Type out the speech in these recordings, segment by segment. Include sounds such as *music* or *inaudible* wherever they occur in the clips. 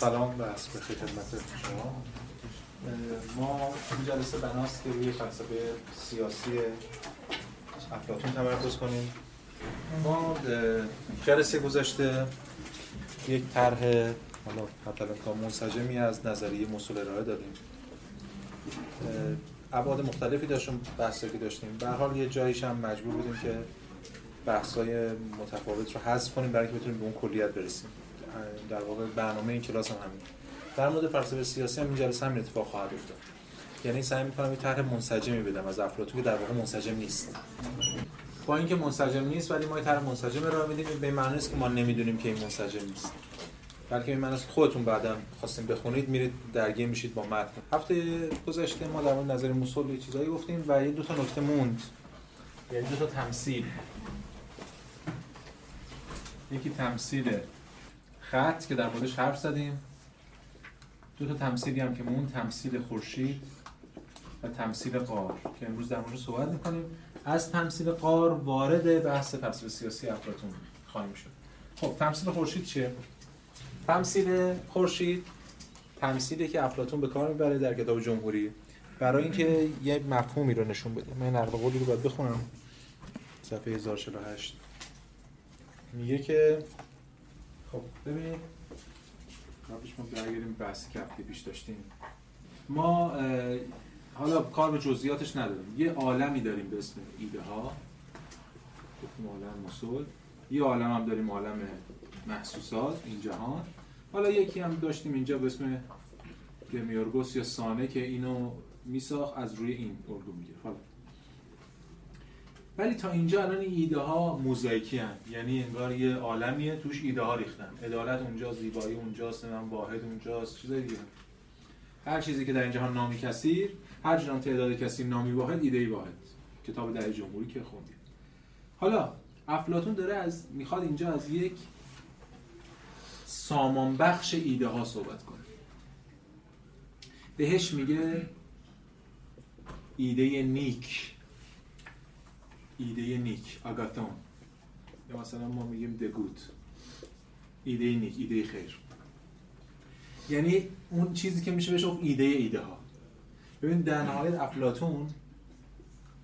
سلام و به خدمت شما. ما این جلسه بناست که روی فلسفه سیاسی افلاطون تمرکز کنیم. ما جلسه گذشته یک طرح حالا مثلا تا منسجمی از نظریه مسئول ارائه دادیم. ابعاد مختلفی داشتیم بحثی که داشتیم. به حال یه جاییش هم مجبور بودیم که بحث‌های متفاوت رو حذف کنیم برای اینکه بتونیم به اون کلیت برسیم. در واقع برنامه این کلاس هم همین. در مورد فلسفه سیاسی هم این جلسه همین اتفاق خواهد افتاد. یعنی سعی می‌کنم یه طرح منسجمی بدم از افلاطون که در واقع منسجم نیست. با اینکه منسجم نیست ولی ما یه طرح منسجم رو میدیم. به معنی نیست که ما نمی‌دونیم که این منسجم نیست. بلکه این معنی خودتون بعدا خواستیم بخونید میرید درگیر میشید با متن هفته گذشته ما در مورد نظر موسول یه چیزایی گفتیم و یه دو تا نکته موند. یعنی دو تا تمثیل. یکی تمثیل خط که در موردش حرف زدیم. دو تا تمثیلی هم که مون تمثیل خورشید و تمثیل قار که امروز در موردش صحبت می‌کنیم. از تمثیل قار وارد بحث فلسفه سیاسی افلاطون خواهیم شد. خب تمثیل خورشید چیه؟ تمثیل خورشید تمثیلی که افلاطون به کار می‌بره در کتاب جمهوری. برای اینکه یه مفهومی رو نشون بده. من نقل قولی رو باید بخونم. صفحه 1048 میگه که خب ببینید. قبلش ما برگردیم بحثی که هفته پیش داشتیم. ما حالا کار به جزئیاتش نداریم. یه عالمی داریم به اسم ایده ها گفتیم عالم مسل یه عالم هم داریم عالم محسوسات این جهان. حالا یکی هم داشتیم اینجا به اسم دمیورگوس یا سانه که اینو میساخت از روی این ارگو می‌گیره. حالا ولی تا اینجا الان ایده ها موزاییکی هن. یعنی انگار یه عالمیه توش ایده ها ریختن. عدالت اونجا زیبایی اونجاست من واحد اونجاست چیزای دیگه. هر چیزی که در این جهان نامی کثیر هر جهان تعداد کثیر نامی واحد ایده واحد. کتاب در جمهوری که خوندیم. حالا افلاطون داره از می‌خواد اینجا از یک سامان بخش ایده ها صحبت کنه. بهش میگه ایده نیک. ایده نیک آگاتون. یا مثلا ما میگیم دگوت ایده نیک ایده خیر. یعنی اون چیزی که میشه بهش ایده ایده ها ببین در نهایت افلاتون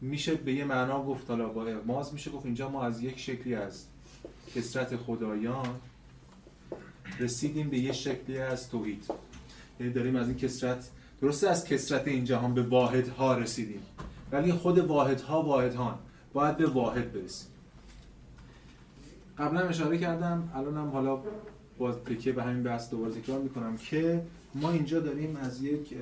میشه به یه معنا گفت حالا با اغماز میشه گفت اینجا ما از یک شکلی از کسرت خدایان رسیدیم به یه شکلی از توحید. یعنی داریم از این کسرت درسته از کسرت این جهان به واحدها رسیدیم ولی خود واحدها واحدهان. باید به واحد برسیم. قبلا اشاره کردم الانم حالا با تکیه به همین بحث دوباره تکرار می‌کنم که ما اینجا داریم از یک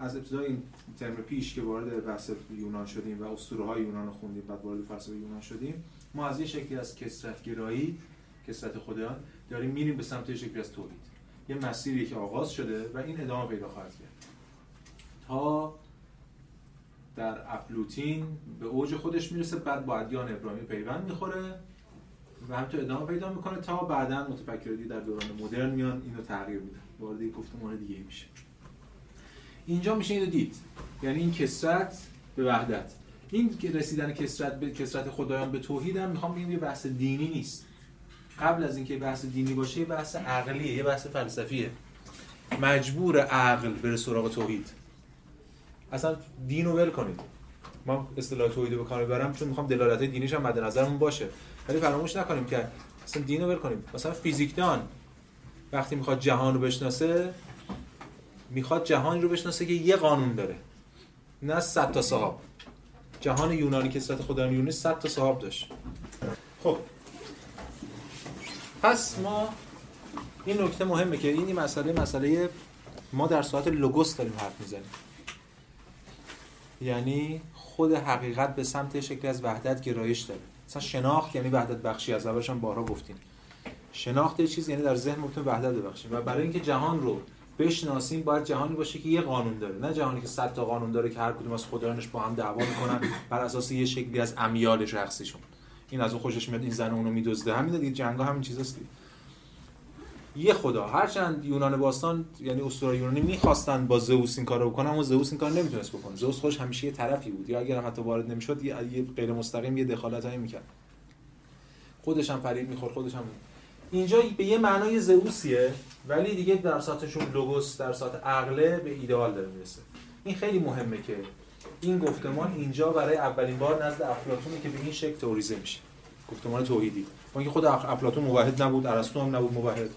از ابتدای این ترم پیش که وارد بحث یونان شدیم و اسطوره های یونان رو خوندیم بعد وارد فلسفه یونان شدیم ما از یه شکلی از کسرت گرایی کسرت خدایان داریم میریم به سمت شکلی از توحید یه مسیری که آغاز شده و این ادامه پیدا خواهد کرد. تا در افلوتین به اوج خودش می‌رسه بعد با ادیان ابراهیمی پیوند می‌خوره و همینطور ادامه پیدا می‌کنه تا بعدا متفکرانی در دوران مدرن میان اینو تغییر میدن. وارد یک گفتمان دیگه میشه. اینجا میشه اینو دید. یعنی این کسرت به وحدت. این که رسیدن کسرت به کسرت خدایان به توحید هم می‌خوام بگم یه بحث دینی نیست. قبل از اینکه بحث دینی باشه یه بحث عقلیه یه بحث فلسفیه. مجبور عقل بره سراغ توحید. اصلا دین رو ول کنید. ما اصطلاح توحید رو به کار ببرم چون می‌خوام دلالت دینیش هم مد نظرمون باشه. ولی فراموش نکنیم که اصلا دین رو ول کنیم. مثلا فیزیکدان وقتی می‌خواد جهان رو بشناسه می‌خواد جهانی رو بشناسه که یه قانون داره. نه صد تا صاحب جهان یونانی که صد خدایان یونانی صد تا صاحب داشت. خب. پس ما این نکته مهمه که این مسئله مسئله ما در ساعت لوگوس داریم حرف می‌زنیم. یعنی خود حقیقت به سمت شکلی از وحدت گرایش داره. مثلا شناخت یعنی وحدت بخشی. از اولش هم بارها گفتیم. شناخت چیز یعنی در ذهن ممکن وحدت ببخشیم. و برای اینکه جهان رو بشناسیم باید جهانی باشه که یه قانون داره. نه جهانی که صد تا قانون داره که هر کدوم از خدایانش با هم دعوا می‌کنن بر اساس یه شکلی از امیال شخصیشون. این از اون خوشش میاد این زن اونو میدزده. همین دیگه جنگا همین چیزاست یه خدا هرچند یونان باستان یعنی اسطوره یونانی می‌خواستن با زئوس این کارو بکنن اما زئوس این کار نمی‌تونست بکنه. زئوس خودش همیشه یه طرفی بود. یا اگر حتی وارد نمی‌شد یه غیر مستقیم یه دخالت هایی می‌کرد. خودش هم فرید می‌خورد خودش هم اینجا به یه معنای زئوسیه ولی دیگه در ساعتشون لوگوس در ساعت عقله به ایدئال داره می‌رسه. این خیلی مهمه که این گفتمان اینجا برای اولین بار نزد افلاطونه که به این شکل توریزه میشه. گفتمان توحیدی. با اینکه خود افلاطون موحد نبود ارسطو هم نبود موحد.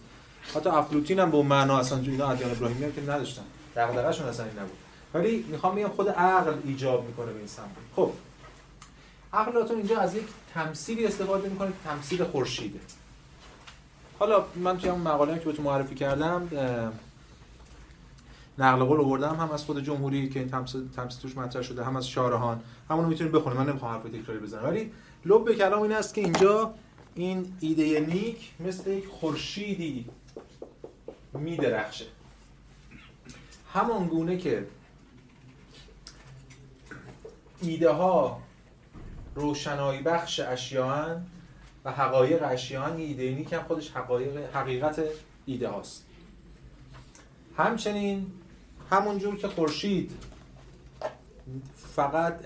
حتی افلاطین هم به معنا اصلا اینا ادیان ابراهیمی هم که نداشتن. دغدغه‌شون اصلا این نبود. ولی می‌خوام بگم خود عقل ایجاب می‌کنه به این سمت. خب. افلاطون اینجا از یک تمثیلی استفاده می‌کنه تمثیل خورشیده. حالا من توی اون مقاله که به تو معرفی کردم نقل قول آوردم هم از خود جمهوری که این تمثیل توش مطرح شده هم از شارهان همونو می‌تونید بخونید. من نمی‌خوام حرف تکراری بزنم. ولی لب کلام این است که اینجا این ایده نیک مثل یک خورشیدی میدرخشه. همان گونه که ایده ها روشنایی بخش اشیاء و حقایق اشیاء ایده نیک هم خودش حقایق حقیقت ایده هاست. همچنین همونجور که خورشید فقط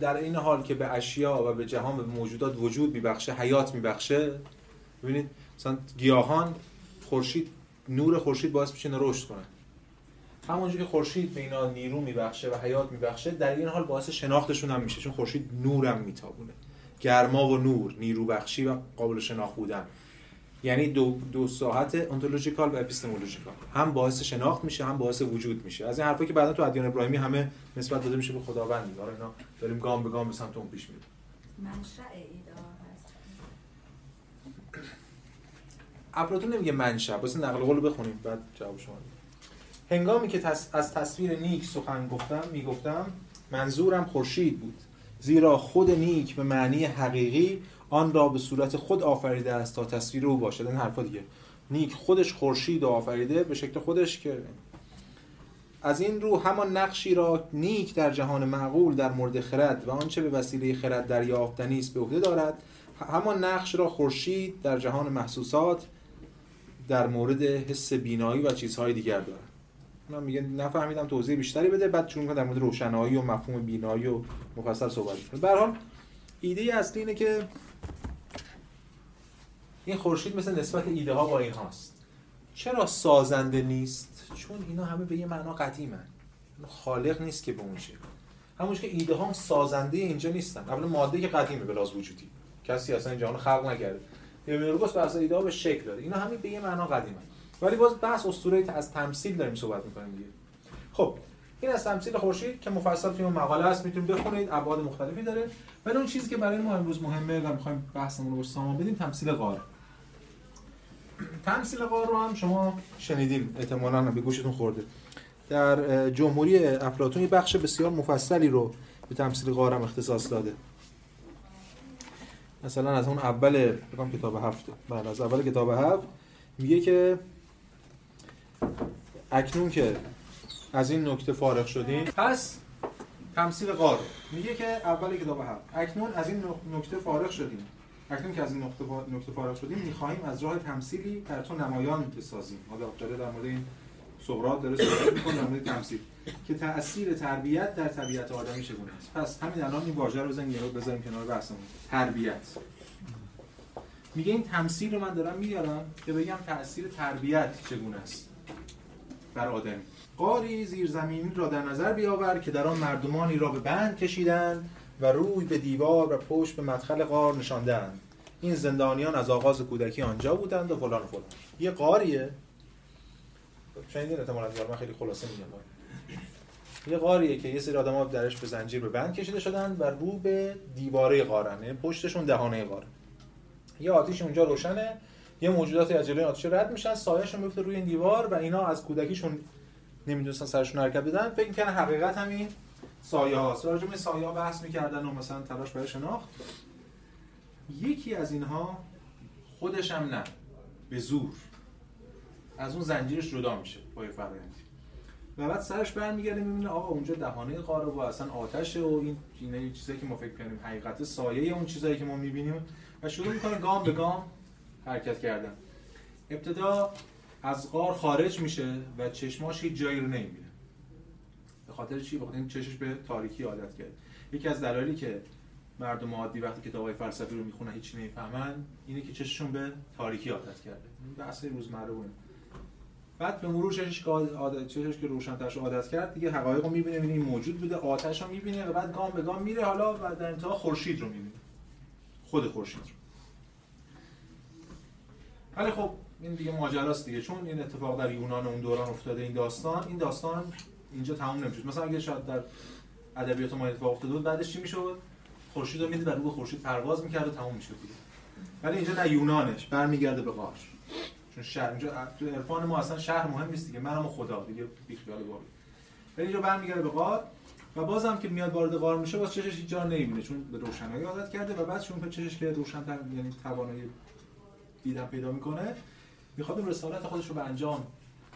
در این حال که به اشیا و به جهان به موجودات وجود میبخشه حیات میبخشه. ببینید مثلا گیاهان خورشید نور خورشید باعث میشه رشد کنن. همونجور که خورشید به اینا نیرو میبخشه و حیات میبخشه در این حال باعث شناختشون هم میشه چون خورشید نورم میتابونه. گرما و نور نیرو بخشی و قابل شناخت بودن. یعنی دو, دو ساحت ontological و epistemological هم باعث شناخت میشه هم باعث وجود میشه. از این حرفا که بعدا تو ادیان ابراهیمی همه نسبت داده میشه به خداوند. آره اینا داریم گام به گام به سمت اون پیش میریم. منشأ هست افلاطون نمیگه منشأ واسه نقل قول بخونیم بعد جواب شما هنگامی که از تصویر نیک سخن گفتم می‌گفتم منظورم خورشید بود. زیرا خود نیک به معنی حقیقی آن را به صورت خود آفریده است تا تصویر او باشد. این حرفا دیگه. نیک خودش خورشید آفریده به شکل خودش که از این رو همان نقشی را نیک در جهان معقول در مورد خرد و آنچه به وسیله خرد دریافتنی است به عهده دارد همان نقش را خورشید در جهان محسوسات در مورد حس بینایی و چیزهای دیگر دارد من میگه نفهمیدم توضیح بیشتری بده بعد چون در مورد روشنایی و مفهوم بینایی و مفصل صحبت کنه به حال ایده اصلی اینه که این خورشید مثل نسبت ایده ها با این هاست. چرا سازنده نیست؟ چون اینا همه به یه معنا قدیمن. خالق نیست که به اون شکل همونش که ایده ها سازنده اینجا نیستن. اولا ماده که قدیمه بلاز وجودی. کسی اصلا این جهان خلق نکرده. بر اساس ایده به شکل داده اینا همه به یه معنا قدیمن ولی باز بحث اسطوره از تمثیل داریم صحبت می‌کنیم دیگه. خب این از تمثیل خورشید که مفصل توی مقاله هست می‌تونید بخونید ابعاد مختلفی داره. ولی اون چیزی که برای ما امروز مهمه و می‌خوایم بحثمون رو سامان بدیم تمثیل غار. تمثیل غار رو هم شما شنیدین احتمالاً به گوشتون خورده. در جمهوری افلاطون بخش بسیار مفصلی رو به تمثیل غار هم اختصاص داده. مثلا از اون اول بگم کتاب هفته بله از اول کتاب هفت میگه که اکنون که از این نکته فارغ شدیم پس تمثیل غار میگه که اول کتاب هفت اکنون از این نکته فارغ شدیم. اکنون که از این نقطه فارغ شدیم می‌خواهیم از راه تمثیلی در تو نمایان بسازیم. حالا در مورد این سقراط داره صحبت می‌کنه در مورد تمثیل. که تاثیر تربیت در طبیعت آدمی چگونه است. پس همین الان این واژه رو بزنیم بذاریم کنار بحثمون. تربیت. میگه این تمثیل رو من دارم میارم که بگم تاثیر تربیت چگونه است بر آدمی. قاری زیرزمینی را در نظر بیاور که در آن مردمانی را به بند کشیدند و روی به دیوار و پشت به مدخل غار نشاندند. این زندانیان از آغاز کودکی آنجا بودند و فلان و فلان. یه غاریه شنیدین احتمالاً من خیلی خلاصه میگم. یه غاریه که یه سری آدم‌ها درش به زنجیر به بند کشیده شدن و رو به دیواره غارن یعنی پشتشون دهانه غار یه آتیش اونجا روشنه یه موجوداتی از جلوی آتیش رد میشن سایه‌شون میفته روی این دیوار و اینا از کودکیشون نمی‌دونستن سرشون حرکت بدن. فکر می‌کنن حقیقت همین سایه هاست. راجع به سایه ها بحث می‌کردن و مثلا تلاش برای شناخت. یکی از اینها خودش هم نه به زور. از اون زنجیرش جدا میشه با یه فرآیندی و بعد سرش برمیگرده می‌بینه آقا اونجا دهانه قاره و اصلا آتشه و این اینا چیزایی که ما فکر کنیم حقیقت سایه اون چیزایی که ما می‌بینیم. و شروع می‌کنه گام به گام حرکت کردن. ابتدا از غار خارج میشه و چشماش هیچ جایی رو نمی‌بینه. به خاطر چی؟ بخاطر این چشش به تاریکی عادت کرد. یکی از دلایلی که مردم عادی وقتی کتابای فلسفی رو می‌خونن هیچ نمی‌فهمن اینه که چششون به تاریکی عادت کرده. بحث روزمره و بعد به مرور چشش که عادت چشش که روشن‌ترش عادت کرد دیگه حقایق رو می‌بینه این موجود بوده آتش رو می‌بینه و بعد گام به گام میره حالا و در انتها خورشید رو می‌بینه. خود خورشید رو. ولی خب این دیگه ماجراست دیگه چون این اتفاق در یونان اون دوران افتاده این داستان این داستان اینجا تموم نمیشه مثلا اگه شاید در ادبیات ما اتفاق افتاده بود بعدش چی می‌شد؟ خورشید رو می‌دید و روی خورشید پرواز می‌کرد و تموم می‌شد دیگه. ولی اینجا در یونانش برمیگرده به غار. چون شهر اینجا تو عرفان ما اصلا شهر مهم نیست دیگه. منم خدا دیگه بی خیال باقی. ولی اینجا برمیگرده به غار و بازم که میاد وارد غار میشه باز چشش هیچ جا نمی‌بینه چون به روشنایی عادت کرده و بعد چون چشش که روشن‌تر یعنی توانایی دیدن پیدا می‌کنه می‌خواد اون رسالت خودش رو به انجام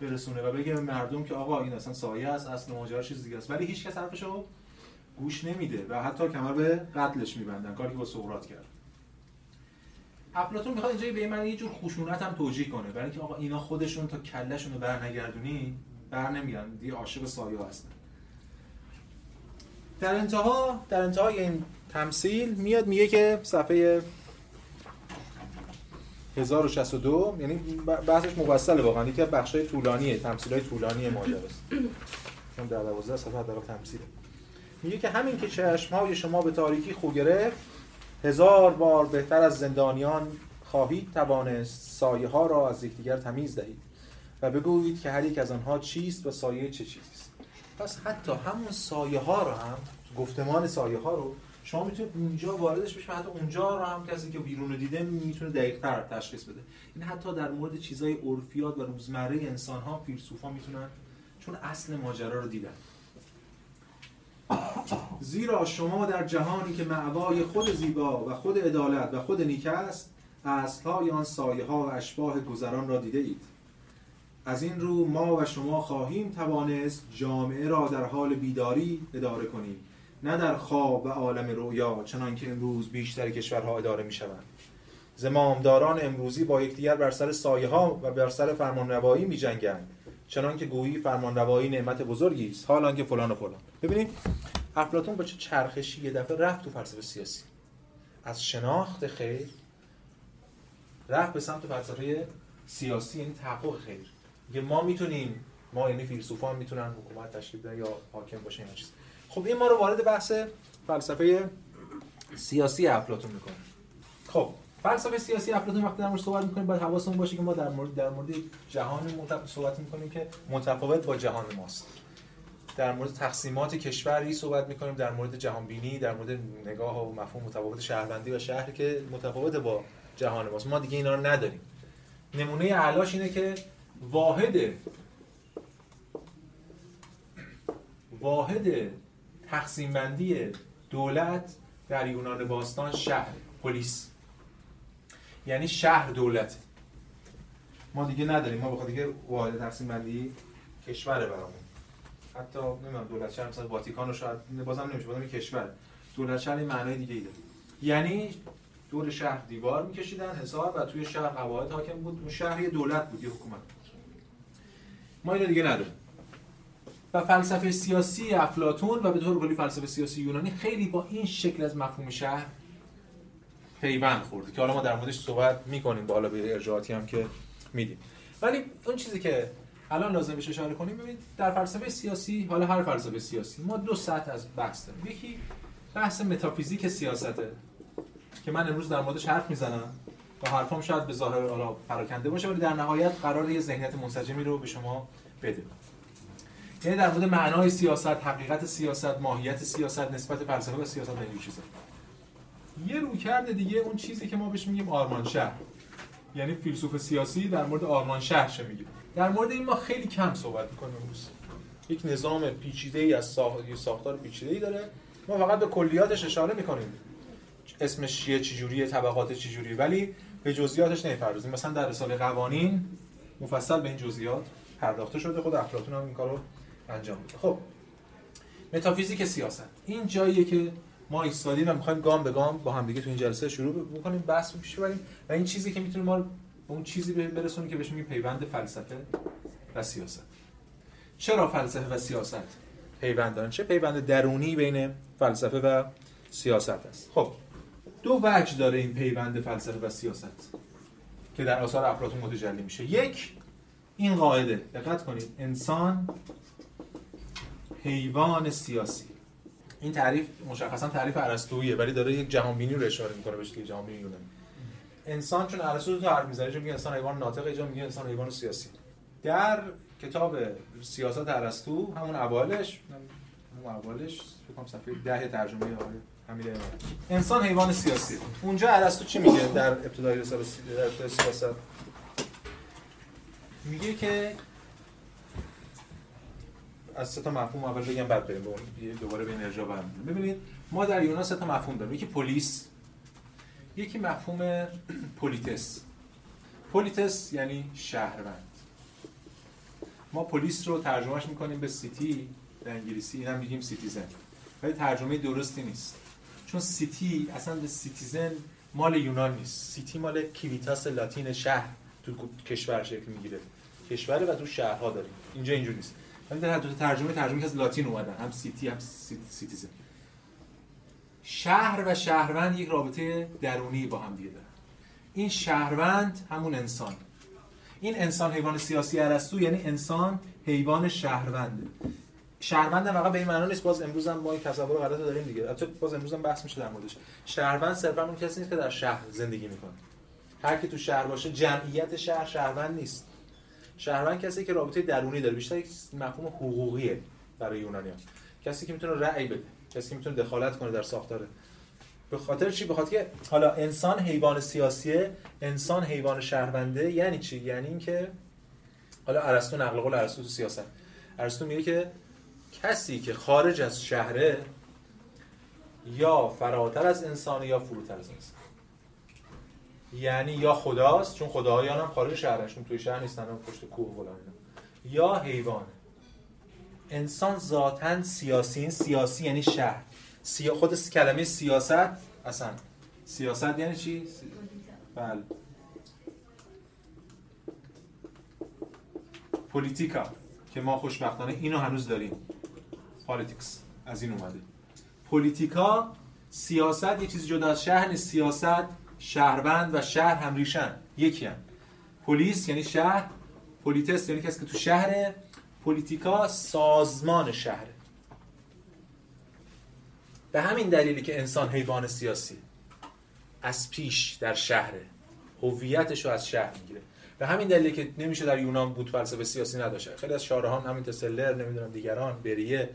برسونه و بگه به مردم که آقا این اصلا سایه است اصل ماجرا چیز دیگه است. ولی هیچ کس حرفشو گوش نمیده و حتی کمر به قتلش میبندن کاری که با سقراط کرد. افلاطون می‌خواد اینجا به من یه جور خشونت هم توجیه کنه. برای اینکه آقا اینا خودشون تا کلهشون رو برنگردونی بر نمیگردن دیگه عاشق سایه هستن. در انتها در انتهای این تمثیل میاد میگه که صفحه 1062 یعنی بحثش مفصله واقعا. یکی از بخشای طولانیه تمثیلای طولانی ماجراست. چون در 12 صفحه در تمثیل میگه که همین که چشمهای شما به تاریکی خو گرفت هزار بار بهتر از زندانیان خواهید توانست سایه ها را از یکدیگر تمیز دهید و بگویید که هر یک از آنها چیست و سایه چه چیزی است پس حتی همون سایه ها رو هم گفتمان سایه ها رو شما می‌تونید اونجا واردش بشید حتی اونجا رو هم کسی که بیرون دیده می‌تونه دقیق تر تشخیص بده. این حتی در مورد چیزای عرفیات و روزمره انسان ها فیلسوفا می‌تونن چون اصل ماجرا رو دیدن. زیرا شما در جهانی که معوای خود زیبا و خود عدالت و خود نیک است اصلهای آن سایه ها و اشباه گذران را دیده اید. از این رو ما و شما خواهیم توانست جامعه را در حال بیداری اداره کنیم نه در خواب و عالم رویا چنان که امروز بیشتر کشورها اداره می شوند زمامداران امروزی با یکدیگر بر سر سایه ها و بر سر فرمانروایی می جنگند چنان که گویی فرمانروایی نعمت بزرگی است. حالا که فلان و فلان. ببینید افلاطون با چه چرخشی یه دفعه رفت تو فلسفه سیاسی. از شناخت خیر رفت به سمت فلسفه سیاسی یعنی تحقق خیر. یه ما می‌تونیم ما یعنی فیلسوفان می‌تونن حکومت تشکیل بدن یا حاکم باشه این چیز. خب این ما رو وارد بحث فلسفه سیاسی افلاطون می‌کنه. خب فلسفه سیاسی افلاطون وقتی در مورد صحبت می‌کنیم باید حواسمون باشه که ما در مورد در مورد جهان صحبت می‌کنیم که متفاوت با جهان ماست. در مورد تقسیمات کشوری صحبت می‌کنیم در مورد جهان بینی در مورد نگاه و مفهوم متفاوت شهروندی و شهری که متفاوت با جهان ماست. ما دیگه اینا رو نداریم. نمونه علاش اینه که واحد واحد تقسیم بندی دولت در یونان باستان شهر پلیس. یعنی شهر دولت. ما دیگه نداریم. ما بخاطر دیگه واحد تقسیم بندی کشور برامون. حتی نمی‌دونم دولت شهر مثلا واتیکان رو شاید بازم نمیشه بازم کشور. دولت شهر معنای دیگه ای یعنی دور شهر دیوار میکشیدن حساب و توی شهر قواعد حاکم بود. اون شهر یه دولت بود یه حکومت. ما اینو دیگه نداریم. و فلسفه سیاسی افلاتون و به طور کلی فلسفه سیاسی یونانی خیلی با این شکل از مفهوم شهر پیوند خورده که حالا ما در موردش صحبت می‌کنیم با حالا به ارجاعاتی هم که میدیم. ولی اون چیزی که الان لازم بهش اشاره کنیم ببینید در فلسفه سیاسی حالا هر فلسفه سیاسی ما دو سطح از بحث داریم. یکی بحث متافیزیک سیاسته که من امروز در موردش حرف می‌زنم و حرفام شاید به ظاهر حالا پراکنده باشه ولی در نهایت قرار یه ذهنیت منسجمی رو به شما بده یعنی در مورد معنای سیاست حقیقت سیاست ماهیت سیاست نسبت فلسفه و سیاست و این چیزا. یه رویکرد دیگه اون چیزی که ما بهش میگیم آرمان شهر یعنی فیلسوف سیاسی در مورد آرمان شهر چه میگه. در مورد این ما خیلی کم صحبت می‌کنیم امروز. یک نظام پیچیده ای از ساخت... ساختار پیچیده ای داره. ما فقط به کلیاتش اشاره می‌کنیم. اسمش چیه چجوریه طبقات چجوریه. ولی به جزئیاتش نمی‌پردازیم. مثلا در رساله قوانین مفصل به این جزئیات پرداخته شده. خود افلاطون هم این کارو انجام میده. خب متافیزیک سیاست. این جاییه که ما ایستادیم و می‌خوایم گام به گام با هم دیگه تو این جلسه شروع بکنیم بحث پیش ببریم. و این چیزی که می‌تونه ما به اون چیزی برسونیم که بهش میگیم پیوند فلسفه و سیاست. چرا فلسفه و سیاست پیوند دارن؟ چه پیوند درونی بین فلسفه و سیاست است؟ خب دو وجه داره این پیوند فلسفه و سیاست که در آثار افلاطون متجلی میشه. یک این قاعده. دقت کنید. انسان حیوان سیاسی. این تعریف مشخصا تعریف ارسطوییه ولی داره یک جهان بینی رو اشاره می‌کنه بهش که جهان بینی یونانی انسان چون ارسطو تو حرف می‌زنه میگه انسان حیوان ناطق اینجا میگه انسان حیوان سیاسی. در کتاب سیاست ارسطو همون اوایلش همون اوایلش فکر کنم صفحه 10 ترجمه آقای حمید انسان حیوان سیاسی. اونجا ارسطو چی میگه در ابتدای رساله سیاست؟ میگه که از سه تا مفهوم اول بگم بعد بریم دوباره به ارجاع برمی‌گردیم ببینید ما در یونان سه تا مفهوم داریم. یکی πόλις یکی مفهوم πολίτης πολίτης یعنی شهروند. ما πόλις رو ترجمهش می‌کنیم به city در انگلیسی این هم میگیم citizen. ولی ترجمه درستی نیست. چون city اصلا و citizen مال یونان نیست. city مال civitas لاتین شهر تو کشور شکل می‌گیره. کشوره و تو شهرها داریم. اینجا اینجوری نیست. ولی هر دو ترجمه ترجمه از لاتین اومدن هم city هم citizen. شهر و شهروند یک رابطه درونی با هم دیگه دارن. این شهروند همون انسان. این انسان حیوان سیاسی ارسطو یعنی انسان حیوان شهرونده. شهروند واقعا به این معنا نیست باز امروز هم ما این تصور غلط داریم دیگه. البته باز امروز هم بحث میشه در موردش. شهروند صرفا اون کسی نیست که در شهر زندگی می‌کنه. هر کی تو شهر باشه جمعیت شهر شهروند نیست. شهروند کسی که رابطه درونی داره بیشتر یک مفهوم حقوقیه برای یونانیان کسی که می‌تونه رأی بده کسی که می‌تونه دخالت کنه در ساختار. به خاطر چی؟ به خاطر که حالا انسان حیوان سیاسیه انسان حیوان شهرونده یعنی چی؟ یعنی اینکه حالا ارسطو نقل قول ارسطو تو سیاست. ارسطو میگه که کسی که خارج از شهره یا فراتر از انسان یا فروتر از انسان. یعنی یا خداست چون خدایان هم خارج شهرشون توی شهر نیستن هم پشت کوه بلند یا حیوان. انسان ذاتا سیاسی سیاسی یعنی شهر. سیا... خود کلمه سیاست اصلا. سیاست یعنی چی؟ بله. πολιτικά که ما خوشبختانه اینو هنوز داریم. politics از این اومده. پولیتیکا سیاست یه چیزی جدا از شهر سیاست شهروند و شهر هم ریشن. یکی هم. پلیس یعنی شهر پولیتس یعنی کسی که تو شهره پولیتیکا سازمان شهره. به همین دلیلی که انسان حیوان سیاسی از پیش در شهره هویتش رو از شهر می‌گیره. به همین دلیلی که نمیشه در یونان بود فلسفه سیاسی نداشته خیلی از شارهان همین تسلر نمی‌دونم دیگران بریه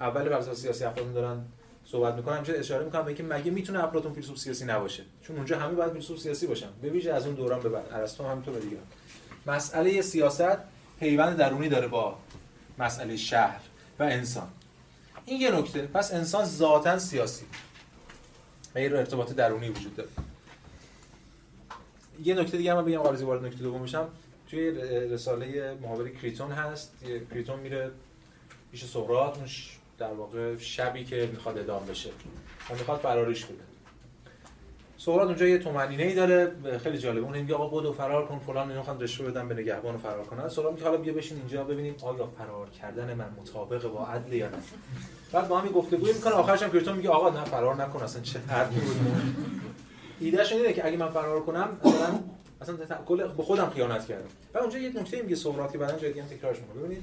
اول فلسفه سیاسی افلاطون دارن صحبت می‌کنم همیشه اشاره می‌کنم به اینکه مگه می‌تونه افلاطون فیلسوف سیاسی نباشه؟ چون اونجا همه باید فیلسوف سیاسی باشن. به ویژه از اون دوران به بعد. ارسطو همینطور دیگه. مسئله سیاست پیوند درونی داره با مسئله شهر و انسان. این یه نکته. پس انسان ذاتا سیاسی. غیر ارتباط درونی وجود داره. یه نکته دیگه هم بگم قبل وارد نکته دوم بشم. توی رساله محاور کریتون هست. کریتون میره پیش سقراط اون در واقع شبی که می‌خواد ادام بشه و می‌خواد فراریش بده. سقراط اونجا یه تومنینه ای داره خیلی جالبه اون میگه آقا بدو فرار کن فلان اینا می‌خوان رشوه بدن به نگهبان فرار کنن. سقراط میگه حالا بیا بشین اینجا ببینیم آیا فرار کردن من مطابق با عدل یا نه. بعد با همین گفتگو می‌کنه آخرش هم کریتون میگه آقا نه فرار نکن اصلا چه حرفی بود؟ ایدهش اینه که اگه من فرار کنم مثلا اصلا به خودم خیانت کردم. و اونجا یه نکته میگه سقراط که بعدن جای دیگه تکرارش می‌کنه. ببینید.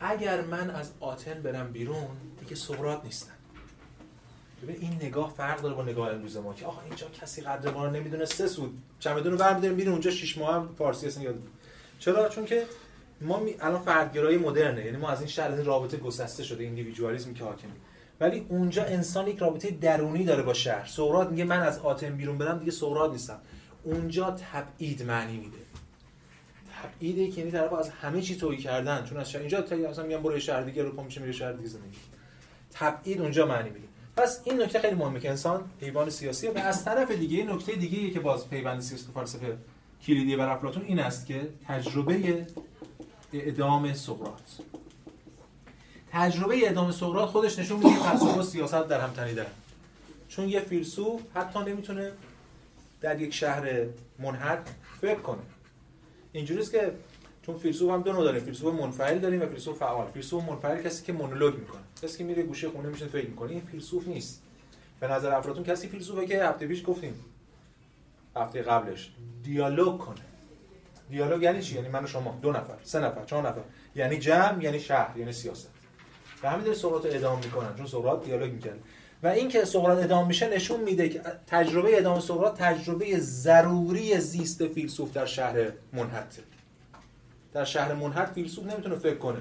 اگر من از آتن برم بیرون دیگه سقراط نیستم. ببین این نگاه فرق داره با نگاه امروز ما که آقا اینجا کسی قدر ما رو نمی‌دونه سه سود. چمدون رو برمی‌داریم میریم اونجا شش ماه هم فارسی یاد چرا؟ چون که ما می... الان فردگرایی مدرنه یعنی ما از این این رابطه گسسته شده ایندیویدوالیسم که حاکمه ولی اونجا انسان یک رابطه درونی داره با شهر. سقراط میگه من از آتن بیرون برم دیگه سقراط نیستم. اونجا تبعید معنی میده. تبعیده که یعنی طرف از همه چی تویی کردن. چون از شهر اینجا تا مثلا میگم برو شهر دیگه رو میشه میره شهر دیگه زندگی تبعید اونجا معنی میده پس این نکته خیلی مهمه که انسان حیوان سیاسی و از طرف دیگه نکته دیگه که باز پیوند سیاسی تو فلسفه کلیدی بر افلاطون این است که تجربه اعدام سقراط. تجربه اعدام سقراط خودش نشون میده فلسفه و سیاست در هم تنیدن چون یه فیلسوف حتی نمی‌تونه در یک شهر منحد فکر کنه. اینجوریه که چون فیلسوف هم دو نوع داریم فیلسوف منفعل داریم و فیلسوف فعال. فیلسوف منفعل کسی که مونولوگ می‌کنه. کسی که میره گوشه خونه میشه فکر می‌کنه. این فیلسوف نیست. به نظر افلاطون کسی فیلسوفه که هفته پیش گفتیم. هفته قبلش. دیالوگ کنه. دیالوگ یعنی چی؟ یعنی من و شما. دو نفر. سه نفر. چهار نفر. یعنی جمع یعنی شهر یعنی سیاست. و همین داره سقراط ادامه می‌کنن. چون سقراط دیالوگ می‌کنه و این که سقراط ادامه میشه نشون میده که تجربه ادامه سقراط تجربه ضروری زیست فیلسوف در شهر منحته در شهر منحت فیلسوف نمی‌تونه فکر کنه.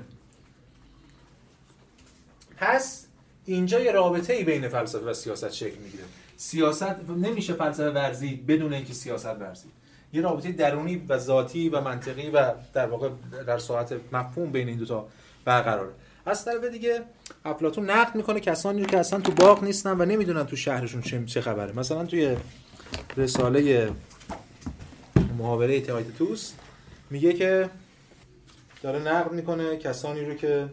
پس اینجا یه رابطه ای بین فلسفه و سیاست شکل می‌گیره. سیاست نمیشه فلسفه ورزی بدون اینکه سیاست ورزی یه رابطه درونی و ذاتی و منطقی و در واقع در ساعت مفهوم بین این دوتا برقراره. از طرف دیگه افلاطون نقد می‌کنه کسانی که اصلا تو باغ نیستن و نمی‌دونن تو شهرشون چه خبره. مثلا توی رساله محاوره تایتوس میگه که داره نقد می‌کنه کسانی رو که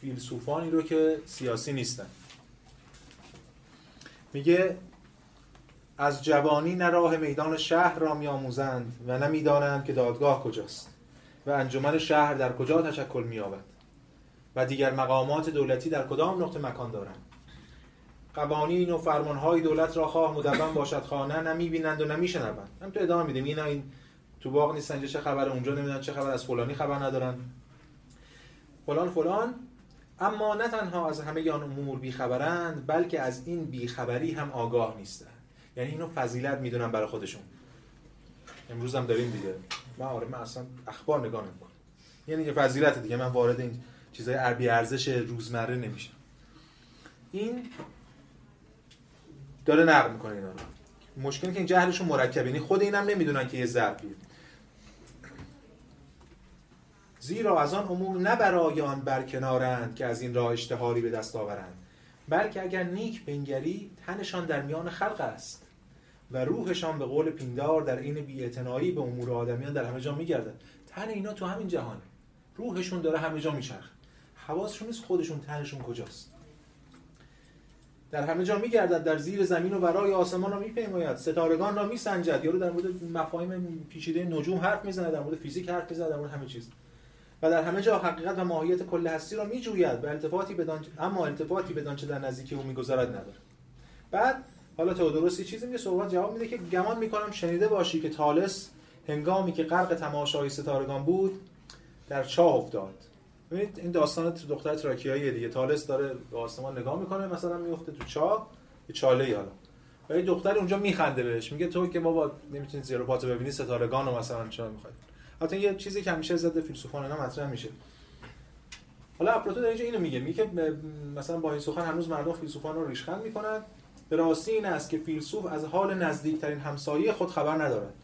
فیلسوفانی رو که سیاسی نیستن. میگه از جوانی نه راه میدان شهر را میآموزند و نمی‌دانند که دادگاه کجاست و انجمن شهر در کجا تشکل مییابد. و دیگر مقامات دولتی در کدام نقطه مکان دارند؟ قوانین و فرمانهای دولت را خواه مدون باشد خانه نمی‌بینند و نمیشنوند هم تو ادامه میدیم. اینا این تو باغ نیستن. چه خبر؟ اونجا نمی‌دونن چه خبر. از فلانی خبر ندارن. فلان فلان. اما نه تنها از همه آن امور بیخبرند بلکه از این بیخبری هم آگاه نیستند. یعنی اینو فضیلت می‌دونن برای خودشون. امروز هم داریم دیگه. من آره من اصلا اخبار نگاه نمی‌کنم. یعنی یه فضیلت دیگه. من وارد این چیزای عربی ارزش روزمره نمیشم این داره نقد می‌کنه اینا رو. مشکلی که این جهلشون مرکبه. یعنی خود اینم نمی‌دونن که یه ضربیه. زیرا از آن امور نه برای آن برکنارند که از این راه اشتهاری به دست آورند. بلکه اگر نیک بنگری تنشان در میان خلق است. و روحشان به قول پیندار در این بی‌اعتنایی به امور آدمیان در همه جا میگردد. تن اینا تو همین جهانه. روحشون داره همه جا میچرخه. حواسشون نیست خودشون تنشون کجاست. در همه جا میگردد در زیر زمین و ورای آسمان را میپیماید. ستارگان را میسنجد. یارو در مورد مفاهیم پیچیده نجوم حرف می‌زنه در مورد فیزیک حرف می‌زنه در مورد همه چیز. و در همه جا حقیقت و ماهیت کل هستی را میجوید. و التفاتی بدان اما التفاتی بدان چه در نزدیکی او میگذرد نداره بعد حالا تئودوروس چیزی میگه صحبت جواب میده که گمان می‌کنم شنیده باشی که تالس هنگامی که غرق تماشای ستارگان بود در چاه افتاد. ببینید این داستان دختر تراکیایی دیگه. تالس داره به آسمان نگاه می‌کنه مثلا میفته تو چاه یه چاله حالا. و یه دختر اونجا میخنده بهش. میگه تو که بابا نمی‌تونی زیرو پاتو ببینی ستارگان رو مثلا چرا می‌خوای؟ حتی یه چیزی که همیشه ضد فیلسوفان اینا مطرح میشه. حالا افلاطون اینجا اینو میگه. میگه مثلا با این سخن هنوز مردم فیلسوفان رو ریشخند می‌کنن. به راستی این است که فیلسوف از حال نزدیکترین همسایه خود خبر ندارد.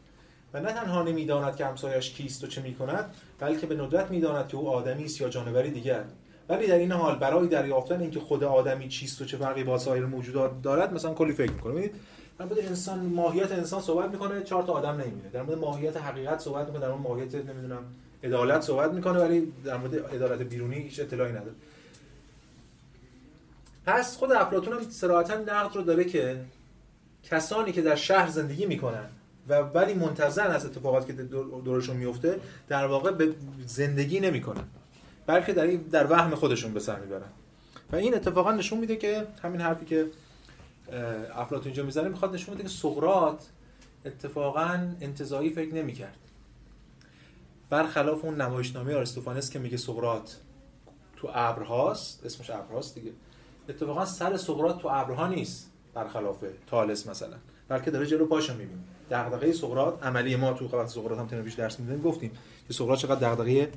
و نه تنها نمی‌داند که همسایش کیست و چه می‌کند بلکه به ندرت می‌داند که او آدمی است یا جانوری دیگر. ولی در این حال برای دریافتن اینکه خود آدمی چیست و چه فرقی با سایر موجودات دارد مثلا کلی فکر می‌کنه. ببینید در مورد انسان ماهیت انسان صحبت می‌کنه چهار تا آدم نمی‌بینه. در مورد ماهیت حقیقت صحبت می‌کنه در مورد ماهیت نمی‌دونم عدالت صحبت می‌کنه ولی در مورد عدالت بیرونی هیچ اطلاعی نداره. پس خود افلاطون هم صراحتا نقد رو داره که کسانی که در شهر زندگی می‌کنن و ولی منتظر از اتفاقاتی که دورشون میفته در واقع به زندگی نمی‌کنن. بلکه در در وهم خودشون به سر می‌برن. و این اتفاقا نشون میده که همین حرفی که افلاطون اینجا می‌زنه می‌خواد نشون بده که سقراط اتفاقا انتزاعی فکر نمی‌کرد. برخلاف اون نمایشنامه آریستوفانس که میگه سقراط تو ابرهاست اسمش ابرهاست دیگه. اتفاقا سر سقراط تو ابرها نیست برخلاف تالس مثلا. بلکه داره جلو پاشو می‌بینه. دغدغه سقراط عملی ما تو خواهد سقراط هم تنبیش درس میدیم گفتیم که سقراط چقدر دغدغه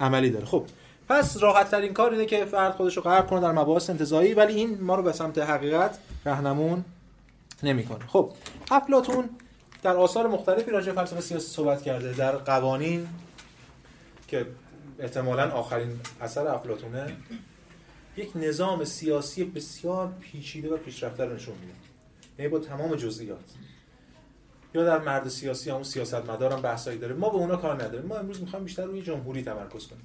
عملی داره. خب پس راحت ترین کار اینه که فرد خودش رو غرق کنه در مباحث انتزاعی ولی این ما رو به سمت حقیقت راهنمون نمی‌کنه. خب افلاطون در آثار مختلفی راجع فلسفه سیاسی صحبت کرده در قوانین که احتمالا آخرین اثر افلاطونه یک نظام سیاسی بسیار پیچیده و پیشرفته رو نشون میده. یعنی با تمام جزئیات. یا در مرد سیاسی همون سیاست مدارم بحثایی داره. ما به اونا کار نداریم. ما امروز می‌خوایم بیشتر روی جمهوری تمرکز کنیم.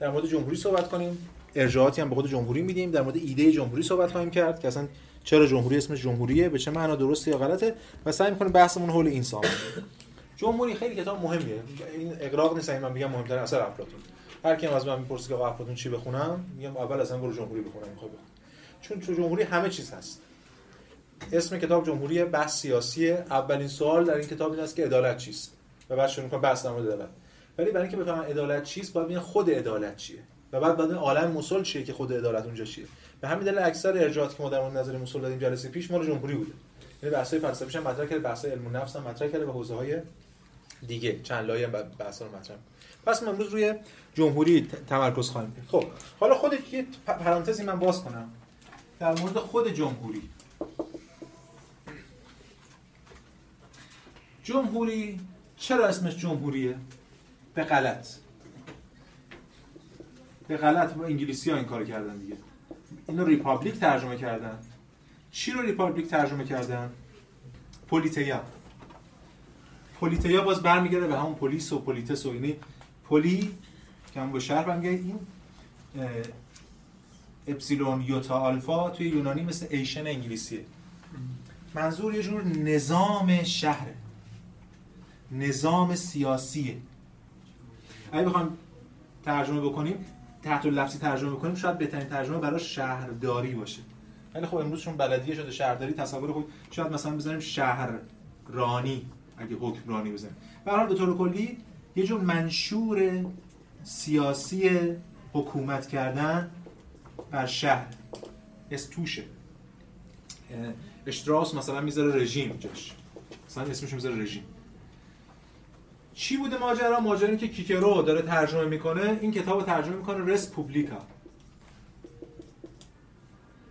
در مورد جمهوری صحبت کنیم. ارجاعاتی هم به خود جمهوری میدیم. در مورد ایده جمهوری صحبت خواهیم کرد که اصلا چرا جمهوری اسمش جمهوریه به چه معنا درسته یا غلطه؟ و سعی می‌کنیم بحثمون حول این سامون جمهوری خیلی کتاب مهمیه. این اقراق نیست من میگم مهمتر اثر افلاطون. هر کی از من می‌پرسه که افلاطون چی بخونم میگم اول اصلا برو جمهوری بخونم می‌خوای بخون. چون تو جمهوری همه چیز هست. اسم کتاب جمهوری بحث سیاسی. اولین سوال در این کتاب این است که عدالت چیست؟ و بعد شروع می‌کنه بحث در مورد عدالت. ولی برای اینکه بفهمن عدالت چیست باید ببینن خود عدالت چیه. و بعد بعد عالم مسل چیه که خود عدالت اونجا چیه. به همین دلیل اکثر ارجاعاتی که ما در مورد نظر مسل دادیم جلسه پیش مال جمهوری بوده. یعنی بحث‌های فلسفیش هم مطرح کرده بحث‌های علم نفس هم مطرح کرده و حوزه‌های دیگه. چند لایه هم بحثا رو مطرح پس ما امروز روی جمهوری تمرکز خواهیم کرد. خب حالا خود یه پرانتزی من باز کنم. در مورد خود جمهوری. جمهوری چرا اسمش جمهوریه؟ به غلط. به غلط با انگلیسی ها این کار کردن دیگه. اینو republic ترجمه کردن. چی رو republic ترجمه کردن؟ πολιτεία. πολιτεία باز برمیگرده به همون πόλις و πολίτης و اینی. پولی که همون به شهر برمیگرده این اپسیلون یوتا آلفا توی یونانی مثل ation انگلیسیه. منظور یه جور نظام شهره. نظام سیاسیه. اگه بخوام ترجمه بکنیم تحت لفظی ترجمه بکنیم شاید بهترین ترجمه برای شهرداری باشه. ولی خب امروز چون بلدیه شده شهرداری تصور خود شاید مثلا بزنیم شهررانی اگه حکمرانی بزنیم. به هر به طور کلی یه جور منشور سیاسی حکومت کردن بر شهر. توشه. اشتراس مثلا می‌ذاره رژیم جاش. مثلا اسمش می‌ذاره رژیم. چی بوده ماجرا؟ ماجرا که کیکرو داره ترجمه می‌کنه. این کتاب رو ترجمه می‌کنه رسپوبلیکا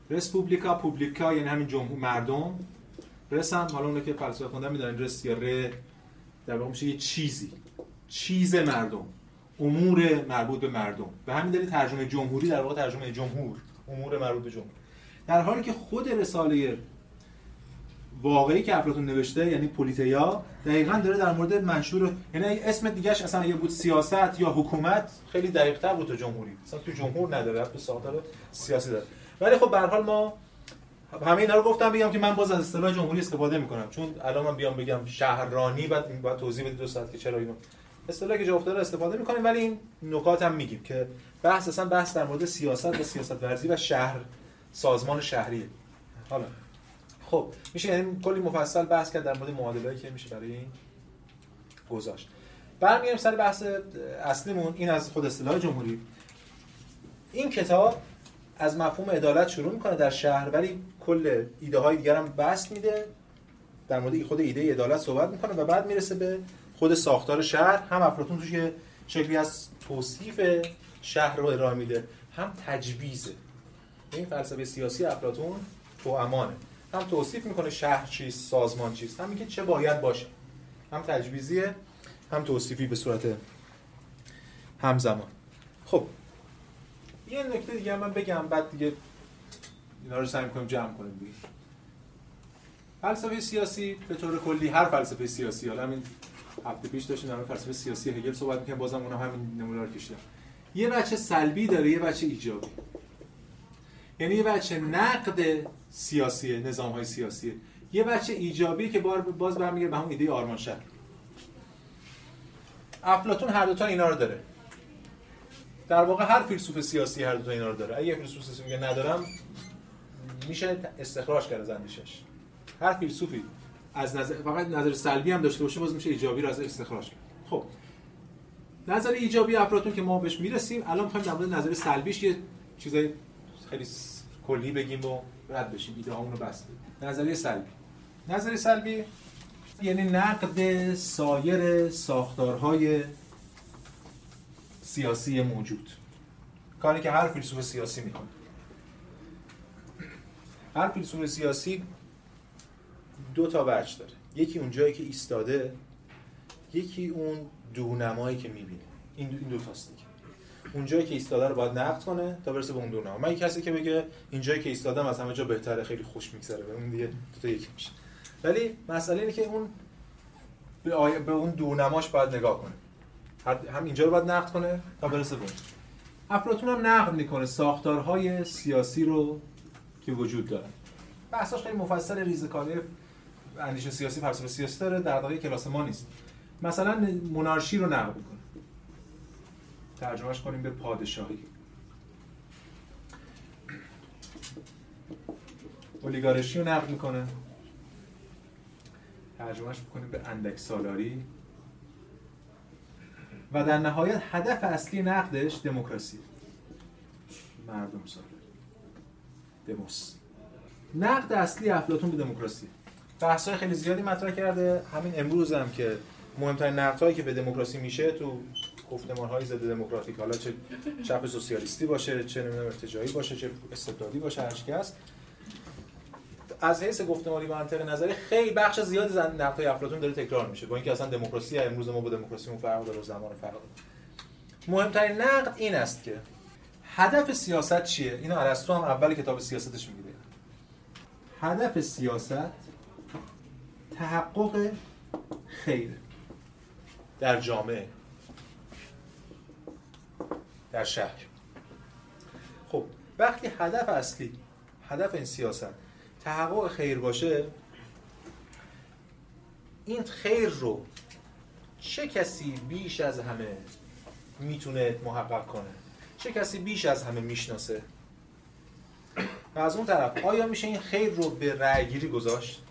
رسپوبلیکا پوبلیکا یعنی همین جمهور مردم. رسم حالا اون که فلسفه خوندن می‌دونن رس یا ر در واقع میشه یه چیزی. چیز مردم. امور مربوط به مردم. به همین دلیل ترجمه جمهوری در واقع ترجمه جمهور. امور مربوط به جمهور. در حالی که خود رساله واقعی که افلاطون نوشته یعنی پولیتیا دقیقا داره در مورد منشور یعنی اسم دیگهش اصلا یه بود سیاست یا حکومت خیلی دقیق تر بود تو جمهوری. مثلا تو جمهور نداره تو ساختار سیاسی داره. ولی خب به حال ما همه اینا رو گفتم بگم که من باز از اصطلاح جمهوری استفاده می‌کنم. چون الان من بیام بگم شهررانی بعد باید توضیح بدید دو ساعت که چرا اینو اصطلاحی که جا افتاده استفاده می‌کنیم ولی این نکات هم میگیم که بحث اصلا بحث در مورد سیاست و سیاست ورزی و شهر سازمان شهریه. حالا خب میشه یعنی کلی مفصل بحث کرد در مورد معادله‌ای که میشه برای این گذاشت. برمیگردیم سر بحث اصلیمون این از خود اصطلاح جمهوری. این کتاب از مفهوم عدالت شروع می‌کنه در شهر ولی کل ایده های دیگر هم بست میده. در مورد خود ایده عدالت صحبت می‌کنه و بعد می‌رسه به خود ساختار شهر. هم افلاطون توش یه شکلی از توصیف شهر رو ارائه میده هم تجویزه. این فلسفه سیاسی افلاطون تو امانه. هم توصیف می‌کنه شهر چیست سازمان چیست هم میگه چه باید باشه. هم تجویزیه هم توصیفی به صورت همزمان. خب. یه نکته دیگه من بگم بعد دیگه اینا رو سعی کنیم جمع کنیم دیگه. فلسفه سیاسی به طور کلی هر فلسفه سیاسی حالا همین هفته پیش داشتیم در فلسفه سیاسی هگل صحبت می‌کردیم بازم اونها همین نمونه رو یه بچه سلبی داره یه بچه ایجابی. یعنی یه بچه نقد سیاسی نظام های سیاسی یه بچه ایجابی که بار باز برمیگه به همون ایده آرمان شهر. افلاطون هر دو تا اینا رو داره. در واقع هر فیلسوف سیاسی هر دو تا اینا رو داره. اگه فیلسوف سیاسی ندارم میشه استخراج کرد از اندیشش هر فیلسوفی از نظر فقط نظر سلبی هم داشته باشه باز میشه ایجابی رو از استخراج کرد. خب. نظر ایجابی افلاطون که ما بهش می‌رسیم الان می‌خوایم در مورد نظر سلبیش یه چیزای خیلی کلی بگیم و رد بشیم ایده رو بس نظریه سلبی. نظریه سلبی یعنی نقد سایر ساختارهای سیاسی موجود. کاری که هر فیلسوف سیاسی می‌کنه. هر فیلسوف سیاسی دو تا وجه داره. یکی اون جایی که ایستاده یکی اون دونمایی که می‌بینه. این دو, این تاست دیگه اون جایی که ایستاده رو باید نقد کنه تا برسه به اون دونما من کسی که بگه این جایی که ایستادم از همه جا بهتره خیلی خوش میگذره. به اون دیگه دو تا یکی میشه. ولی مسئله اینه که اون به, آی... به اون دونماش باید نگاه کنه. هم اینجا رو باید نقد کنه تا برسه به اون. افلاطون هم نقد می‌کنه. ساختارهای سیاسی رو که وجود داره. بحثاش خیلی مفصل ریزکاری اندیشه سیاسی فلسفه سیاسی داره. در واقع کلاس ما نیست. مثلا مونارشی رو نقد ترجمهش کنیم به پادشاهی. اولیگارشی رو نقد می‌کنه. ترجمهش می‌کنیم به اندک سالاری و در نهایت هدف اصلی نقدش دموکراسی. مردم سال دموس. نقد اصلی افلاطون به دموکراسی. بحث‌های خیلی زیادی مطرح کرده. همین امروز هم که مهمترین نقدهایی که به دموکراسی میشه تو های ضد دموکراتیک. حالا چه چپ سوسیالیستی باشه چه نمی‌دونم ارتجاعی باشه چه استبدادی باشه هر هست. از حیث گفتمانی منطق نظری خیلی بخش زیادی زن نقدهای افلاطون داره تکرار میشه با اینکه اصلا دموکراسی امروز ما با دموکراسیمون فرق داره زمان فرق داره. مهمترین نقد این است که هدف سیاست چیه؟ اینو ارسطو هم اول کتاب سیاستش میگه. هدف سیاست تحقق خیر در جامعه. در شهر. خب وقتی هدف اصلی هدف این سیاست تحقق خیر باشه این خیر رو چه کسی بیش از همه می‌تونه محقق کنه؟ چه کسی بیش از همه می‌شناسه؟ و از اون طرف آیا میشه این خیر رو به رأیگیری گذاشت؟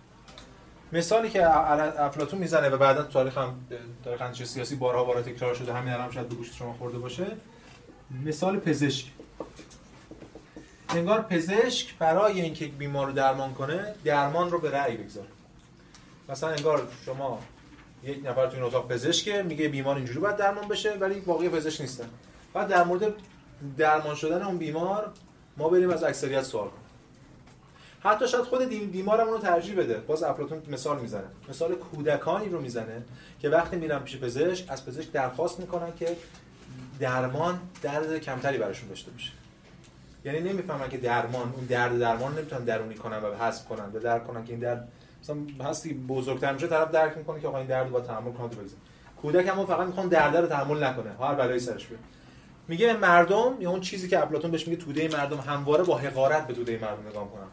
مثالی که افلاطون می‌زنه و بعدا تاریخ هم تاریخ سیاسی بارها بارها تکرار شده همین الان شاید به گوش شما خورده باشه. مثال پزشک. انگار پزشک برای اینکه بیمار رو درمان کنه درمان رو به رأی بگذاره. مثلا انگار شما یک نفر تو این اتاق پزشکه میگه بیمار اینجوری باید درمان بشه ولی واقعی پزشک نیستن. بعد در مورد درمان شدن اون بیمار ما بریم از اکثریت سوال کنیم. حتی شاید خود بیمارمون رو ترجیح بده. باز افلاطون مثال می‌زنه. مثال کودکانی رو می‌زنه که وقتی میرن پیش پزشک از پزشک درخواست می‌کنن که درمان درد کمتری براشون داشته باشه. یعنی نمی‌فهمن که درمان اون درد درمان نمی‌تونن درونی کنن و حذف کنن و درک کنن که این درد مثلا هستی بزرگتر میشه طرف درک می‌کنه که آقا این درد با تحمل کنه بگذره کودک هم فقط می‌خوان درد رو تحمل نکنه. هر بلایی سرش بیاد. میگه مردم یا اون چیزی که افلاطون بهش میگه توده مردم همواره با حقارت به توده مردم نگاه کنن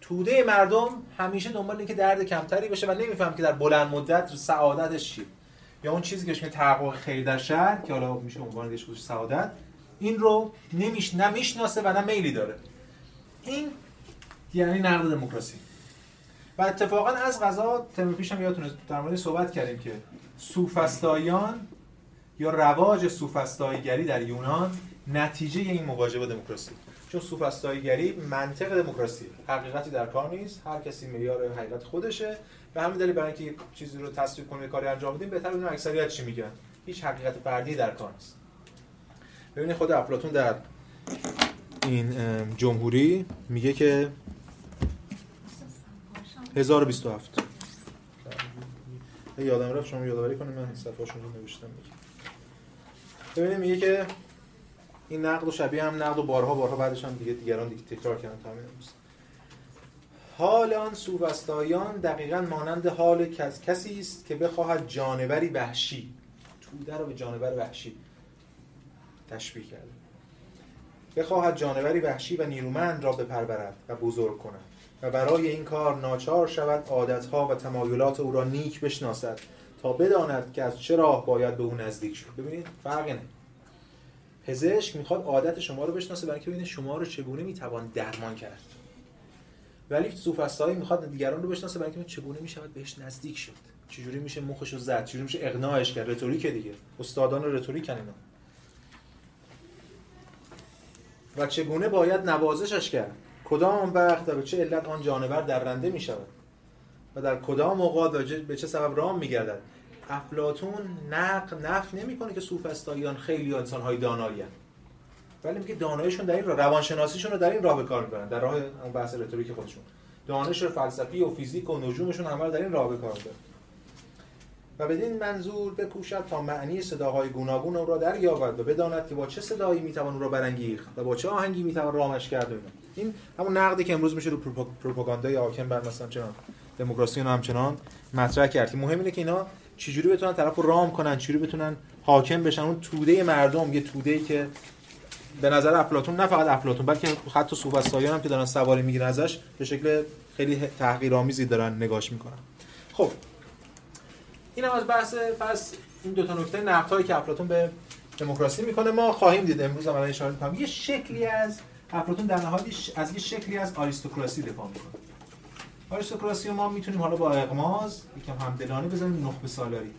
توده مردم همیشه دنبال اینه که درد کمتری بشه و نمیفهم که در بلند مدت سعادتش چیه. یا اون چیزی که بهش تحقق خیر در شهر که حالا میشه عنوان دیگه سعادت این رو نمیش نمی‌شناسه و نه میلی داره. این یعنی نقد دموکراسی. و اتفاقا از غذا پیش هم یادتونه در مورد صحبت کردیم که سوفستاییان یا رواج سوفستاییگری در یونان نتیجه این مواجهه با دموکراسی. چون سوفستاییگری منطق دموکراسی. حقیقتی در کار نیست. هر کسی معیار حقیقت خودشه. به همین دلیل برای اینکه چیزی رو تصدیق کنیم کاری انجام بدیم بهتر بدونیم اکثریت چی میگن. هیچ حقیقت فردی در کار نیست. ببینید خود افلاطون در این جمهوری میگه که 1027 یادم رفت شما یادآوری کنید من صفحه‌اشون رو نوشتم. ببینید میگه که این نقد و شبیه هم نقد و بارها بارها بعدش هم دیگه دیگران دیگه تکرار کردن تا همین حال آن سوفستایان دقیقا مانند حال کسی است که بخواهد جانوری وحشی توده رو به جانور وحشی تشبیه کرده. بخواهد جانوری وحشی و نیرومند را بپرورد و بزرگ کند و برای این کار ناچار شود عادتها و تمایلات او را نیک بشناسد تا بداند که از چه راه باید به او نزدیک شد. ببینید فرق نه پزشک می‌خواد عادت شما رو بشناسه برای اینکه ببینه شما رو چگونه می‌توان درمان کرد. ولی سوفسطایی می‌خواد دیگران رو بشناسه برای اینکه چگونه می‌شود بهش نزدیک شد. چجوری میشه مخش رو زد؟ چجوری میشه اقناعش کرد؟ رتوریک دیگه. استادان رتوریک اینا. و چگونه باید نوازشش کرد؟ کدام وقت و به چه علت آن جانور درنده می شود و در کدام اوقات به چه سبب رام می گردد افلاتون نق نف نمی‌کنه که سوفستاییان خیلی انسان های دانایی ولی میگه داناییشون در این راه روانشناسیشون رو در این راه به کار می‌برن در راه بحث رتوریک خودشون. دانش فلسفی و فیزیک و نجومشون همه در این راه به کار می‌برن. و بدین منظور بکوشد تا معنی صداهای گوناگون او را دریابد و بداند که با چه صدایی می‌توان او را برانگیخت و با چه آهنگی می‌توان رامش کرد این همون نقدی که امروز میشه رو پروپاگاندای حاکم بر مثلا چنان دموکراسی و همچنان مطرح کرد مهم اینه که اینا چجوری بتونن طرف رو رام کنن؟ چجوری بتونن حاکم بشن؟ اون توده مردم یه توده که به نظر افلاطون نه فقط افلاطون بلکه حتی سوفسطاییان هم که دارن سواری می‌گیرن ازش به شکل خیلی تحقیرآمیزی دارن نگاش می‌کنن. خب این هم از بحث پس این دو تا نکته نقدهایی که افلاطون به دموکراسی می‌کنه ما خواهیم دید. امروز هم اشاره می‌کنم. یه شکلی از افلاطون در نهایت از یه شکلی از آریستوکراسی دفاع می‌کنه. آریستوکراسی ما می‌تونیم حالا با اقماز یکم همدلانه بزنیم نخبه سالاری.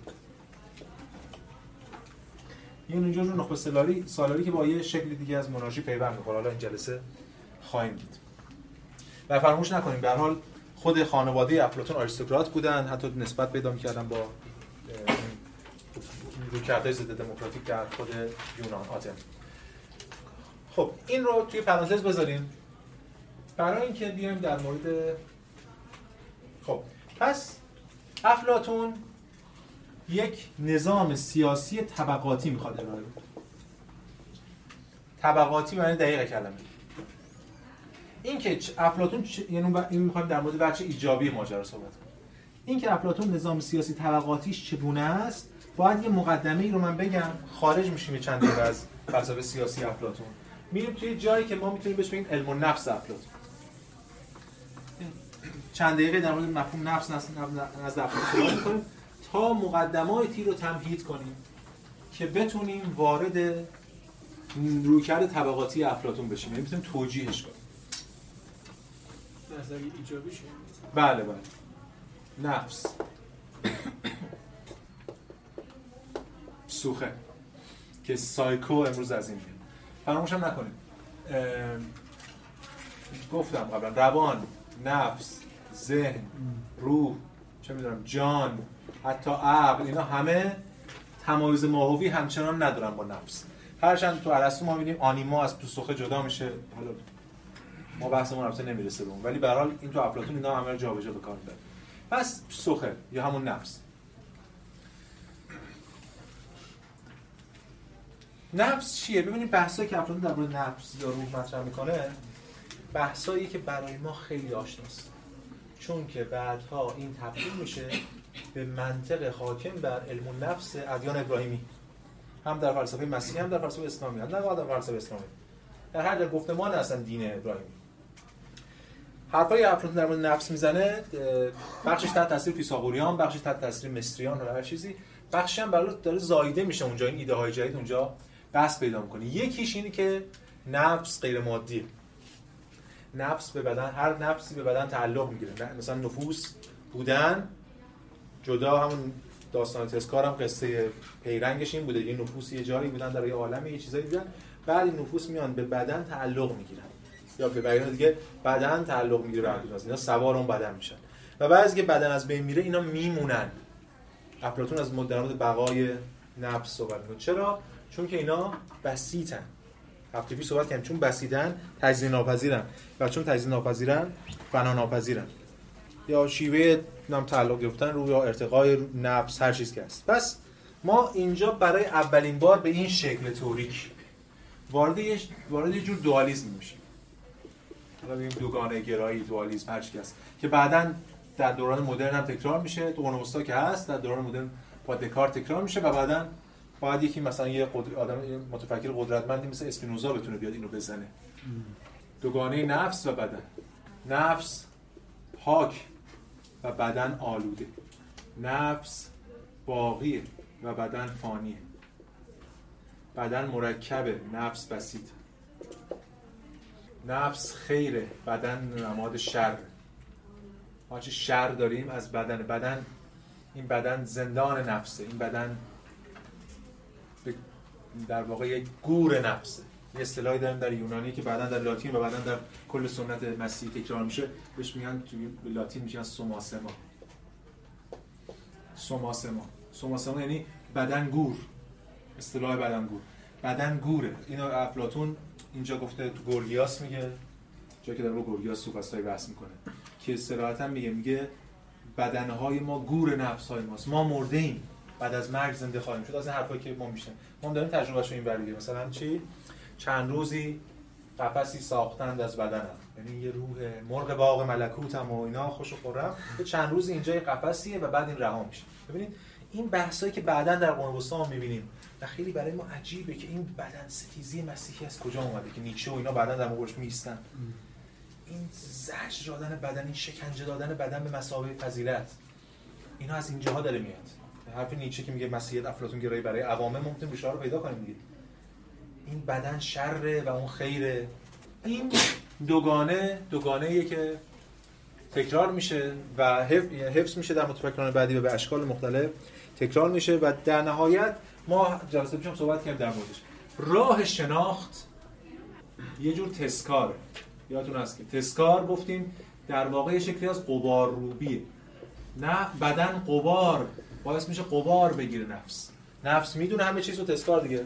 یه اینجا رو نخبه سالاری سالاری که با یه شکل دیگه از مناژی پیوند می‌خوره. حالا این جلسه خواهیم دید. و فراموش نکنیم به حال خود خانواده افلاطون آریستوکرات بودن. حتی نسبت پیدا می‌کردن با رویکردهای ضد دموکراتیک در خود یونان آتن. خب این رو توی پرانتز بذاریم. برای اینکه بیایم در مورد خب پس افلاتون یک نظام سیاسی طبقاتی می‌خواد ارائه بده. طبقاتی معنی دقیق کلمه. این که افلاتون یعنی این می‌خواد در مورد بچه ایجابی ماجرا صحبت کنیم این که افلاتون نظام سیاسی طبقاتیش چگونه است باید یه مقدمه ای رو من بگم. خارج میشیم چند دقیقه از فلسفه سیاسی افلاتون میریم توی جایی که ما می‌تونیم بهش بگیم علم و نفس افلاتون چند دقیقه در مورد مفهوم نفس از افلاتون صحبت *coughs* کنیم تا مقدماتی رو تمهید کنیم که بتونیم وارد رویکرد طبقاتی افلاتون بشیم. یعنی می‌تونیم توجیهش کنیم. نظری ایجابی بله بله. نفس. سوخه که سایکو امروز از این میاد. فراموش هم نکنید گفتم قبلا روان نفس. ذهن روح چه می‌دونم جان حتی عقل اینا همه تمایز ماهوی همچنان ندارن با نفس. هرچند تو ارسطو ما می‌بینیم آنیما از تو سوخه جدا میشه. حالا ما بحثمون البته نمی‌رسه به اون. ولی به این تو افلاطون اینا همه جابجا به کار می‌بره پس سوخه یا همون نفس. نفس چیه؟ ببینید بحثایی که افلاطون مورد نفس یا روح مطرح می‌کنه بحثایی که برای ما خیلی آشناست. چون که بعدها این تبدیل میشه به منطق حاکم بر علم النفس ادیان ابراهیمی. هم در فلسفه مسیحی هم در فلسفه اسلامی. هم در فلسفه اسلامی. در هر گفتمان هستن دین ابراهیمی. حرفای افلاطون در مورد نفس می‌زنه بخشش تحت تاثیر فیثاغوریان بخشش تحت تاثیر مصریان و هر چیزی. بخشی هم برای داره زایده میشه اونجا این ایده های جدید اونجا بس پیدا می‌کنه. یکیش اینه که نفس غیر مادی نفس به بدن هر نفسی به بدن تعلق می‌گیره. مثلا نفوس بودن جدا همون داستان تسکار هم قصه پیرنگش این بوده. یه نفوس یه جایی بودن در یه عالم یه چیزایی بودن. بعد این نفوس میان به بدن تعلق می‌گیرن. یا به بیان دیگه بدن تعلق می‌گیره. به اینا سوار اون بدن میشن. و بعضی که بدن از بین میره اینا میمونن. افلاطون از مدرنات بقای نفس صحبت می‌کنه. چرا؟ چون که اینا بسیطن. هفته پیش صحبت کردیم. چون بسیدن تجزیه ناپذیرن. و چون تجزیه ناپذیرن فنا ناپذیرن. یا شیوه نام تعلق گرفتن رو یا ارتقای نفس هر چیز که هست. پس ما اینجا برای اولین بار به این شکل توریک وارد یه وارد یه جور دوالیسم میشیم. حالا بگیم دوگانه گرایی دوالیسم هر چیزی هست. که بعدا در دوران مدرن هم تکرار میشه. تو قرن که هست در دوران مدرن با دکار تکرار میشه و بعدا باید یکی مثلا یه قدر... آدم متفکر قدرتمندی مثل اسپینوزا بتونه بیاد اینو بزنه. دوگانه نفس و بدن. نفس پاک و بدن آلوده. نفس باقیه و بدن فانیه. بدن مرکبه نفس بسیط. نفس خیره بدن نماد شر. ما چه شر داریم از بدن. بدن این بدن زندان نفسه. این بدن در واقع یک گور نفسه یه اصطلاحی داریم در یونانی که بعدا در لاتین و بعدا در کل سنت مسیحی تکرار میشه. بهش میگن توی لاتین میشن سوماسما. سوماسما. سوماسما یعنی بدن گور. اصطلاح بدن گور. بدن گوره. اینو افلاتون اینجا گفته تو گورگیاس میگه. جایی که در گورگیاس سوفاستای بحث می‌کنه. که صراحتا میگه میگه بدنهای ما گور نفسهای ماست. ما مرده ایم. بعد از مرگ زنده خواهیم شد. از این حرفایی که ما میشن ما داریم تجربهش این بریده مثلا چی؟ چند روزی قفسی ساختند از بدنم. یعنی یه روح مرغ باغ ملکوتم و اینا خوش و خورم. چند روز اینجا یه قفسیه و بعد این رها میشه. ببینید این بحثایی که بعدا در قرن وسطا می‌بینیم و خیلی برای ما عجیبه که این بدن ستیزی مسیحی از کجا اومده که نیچه و اینا بعدا در موردش میستن این زجر دادن بدن این شکنجه دادن بدن به مسابقه فضیلت اینا از اینجاها داره میاد. حرف نیچه که میگه مسیحیت افلاطون گرایی برای عوامه ممکن بشه رو پیدا کنیم دیگه. این بدن شره و اون خیره. این دوگانه دوگانه که تکرار میشه و حفظ میشه در متفکران بعدی و به اشکال مختلف تکرار میشه و در نهایت ما جلسه پیشم صحبت کردیم در موردش. راه شناخت یه جور تسکاره یادتون هست که تسکار گفتیم در واقع شکلی از قبار روبیه. نه بدن قبار. باعث میشه قبار بگیره نفس. نفس می‌دونه همه چیز رو تسکار دیگه.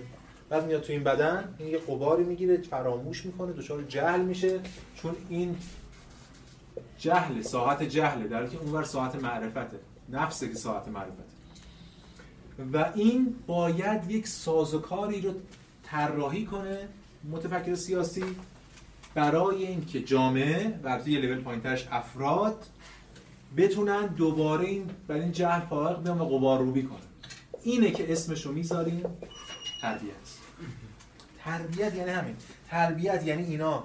بعد میاد تو این بدن این یه قباری می‌گیره فراموش می‌کنه دچار جهل میشه. چون این جهل ساعت جهله در که اونور ساعت معرفته. نفسه که ساعت معرفته. و این باید یک سازوکاری رو طراحی کنه متفکر سیاسی برای اینکه جامعه و یه لول پایینترش افراد بتونن دوباره این برای این جهل فائق بیان و قبار روبی کنن. اینه که اسمش رو می‌ذاریم تربیت. تربیت یعنی همین. تربیت یعنی اینا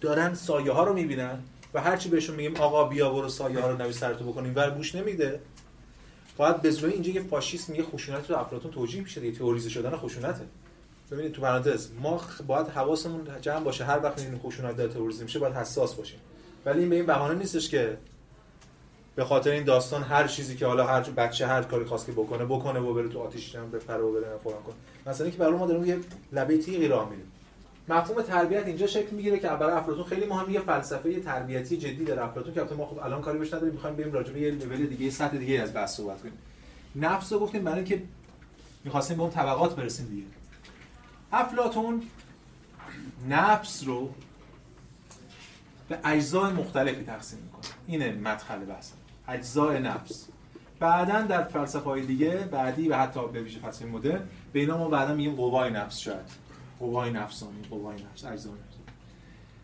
دارن سایه ها رو می‌بینن و هرچی بهشون میگیم آقا بیا برو سایه ها رو نوی سرتو بکنیم ور گوش نمیده باید به اینجا که فاشیسم میگه خشونت رو افلاطون توجیه میشه دیگه تئوریزه شدن خشونته. ببینید تو پرانتز ما باید حواسمون جمع باشه هر وقت این خشونت داره تئوریزه میشه باید حساس باشیم. ولی این به این بهانه نیستش که به خاطر این داستان هر چیزی که حالا هر بچه هر کاری خواست که بکنه بکنه و بره تو آتیش به بپره و بره فلان کنه. مثلا که برای ما داریم یه لبه تیغی راه میریم مفهوم تربیت اینجا شکل می‌گیره که برای افلاطون خیلی مهمه. یه فلسفه تربیتی جدی داره افلاطون که ما خب الان کاری بهش نداریم. می‌خوایم بریم راجع به یه لول دیگه یه سطح دیگه از بحث صحبت کنیم. نفس رو گفتیم برای اینکه می‌خواستیم به اون طبقات برسیم دیگه. افلاطون نفس رو به اجزای مختلفی تقسیم می‌کنه. اینه مدخل بحث. اجزای نفس. بعدا در فلسفه های دیگه بعدی و حتی به ویژه فلسفه مدرن به اینا ما بعدا میگیم قوای نفس شاید. قوای نفسانی قوای نفس اجزای نفس.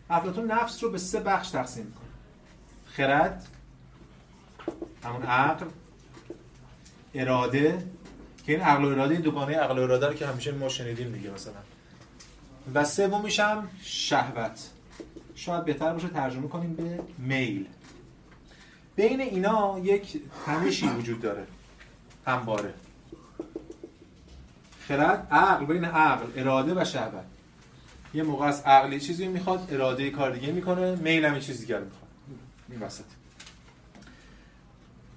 افلاطون نفس رو به سه بخش تقسیم می‌کنه. خرد همون عقل اراده که این عقل و اراده دوگانه عقل و اراده رو که همیشه ما شنیدیم دیگه مثلا. و سومیش هم شهوت. شاید بهتر باشه ترجمه کنیم به میل. بین اینا یک تنشی وجود داره. همواره. خرد عقل بین عقل اراده و شهوت. یه موقع از عقلی چیزی می‌خواد اراده کار دیگه می‌کنه میل هم چیز دیگه می‌خواد. این وسط.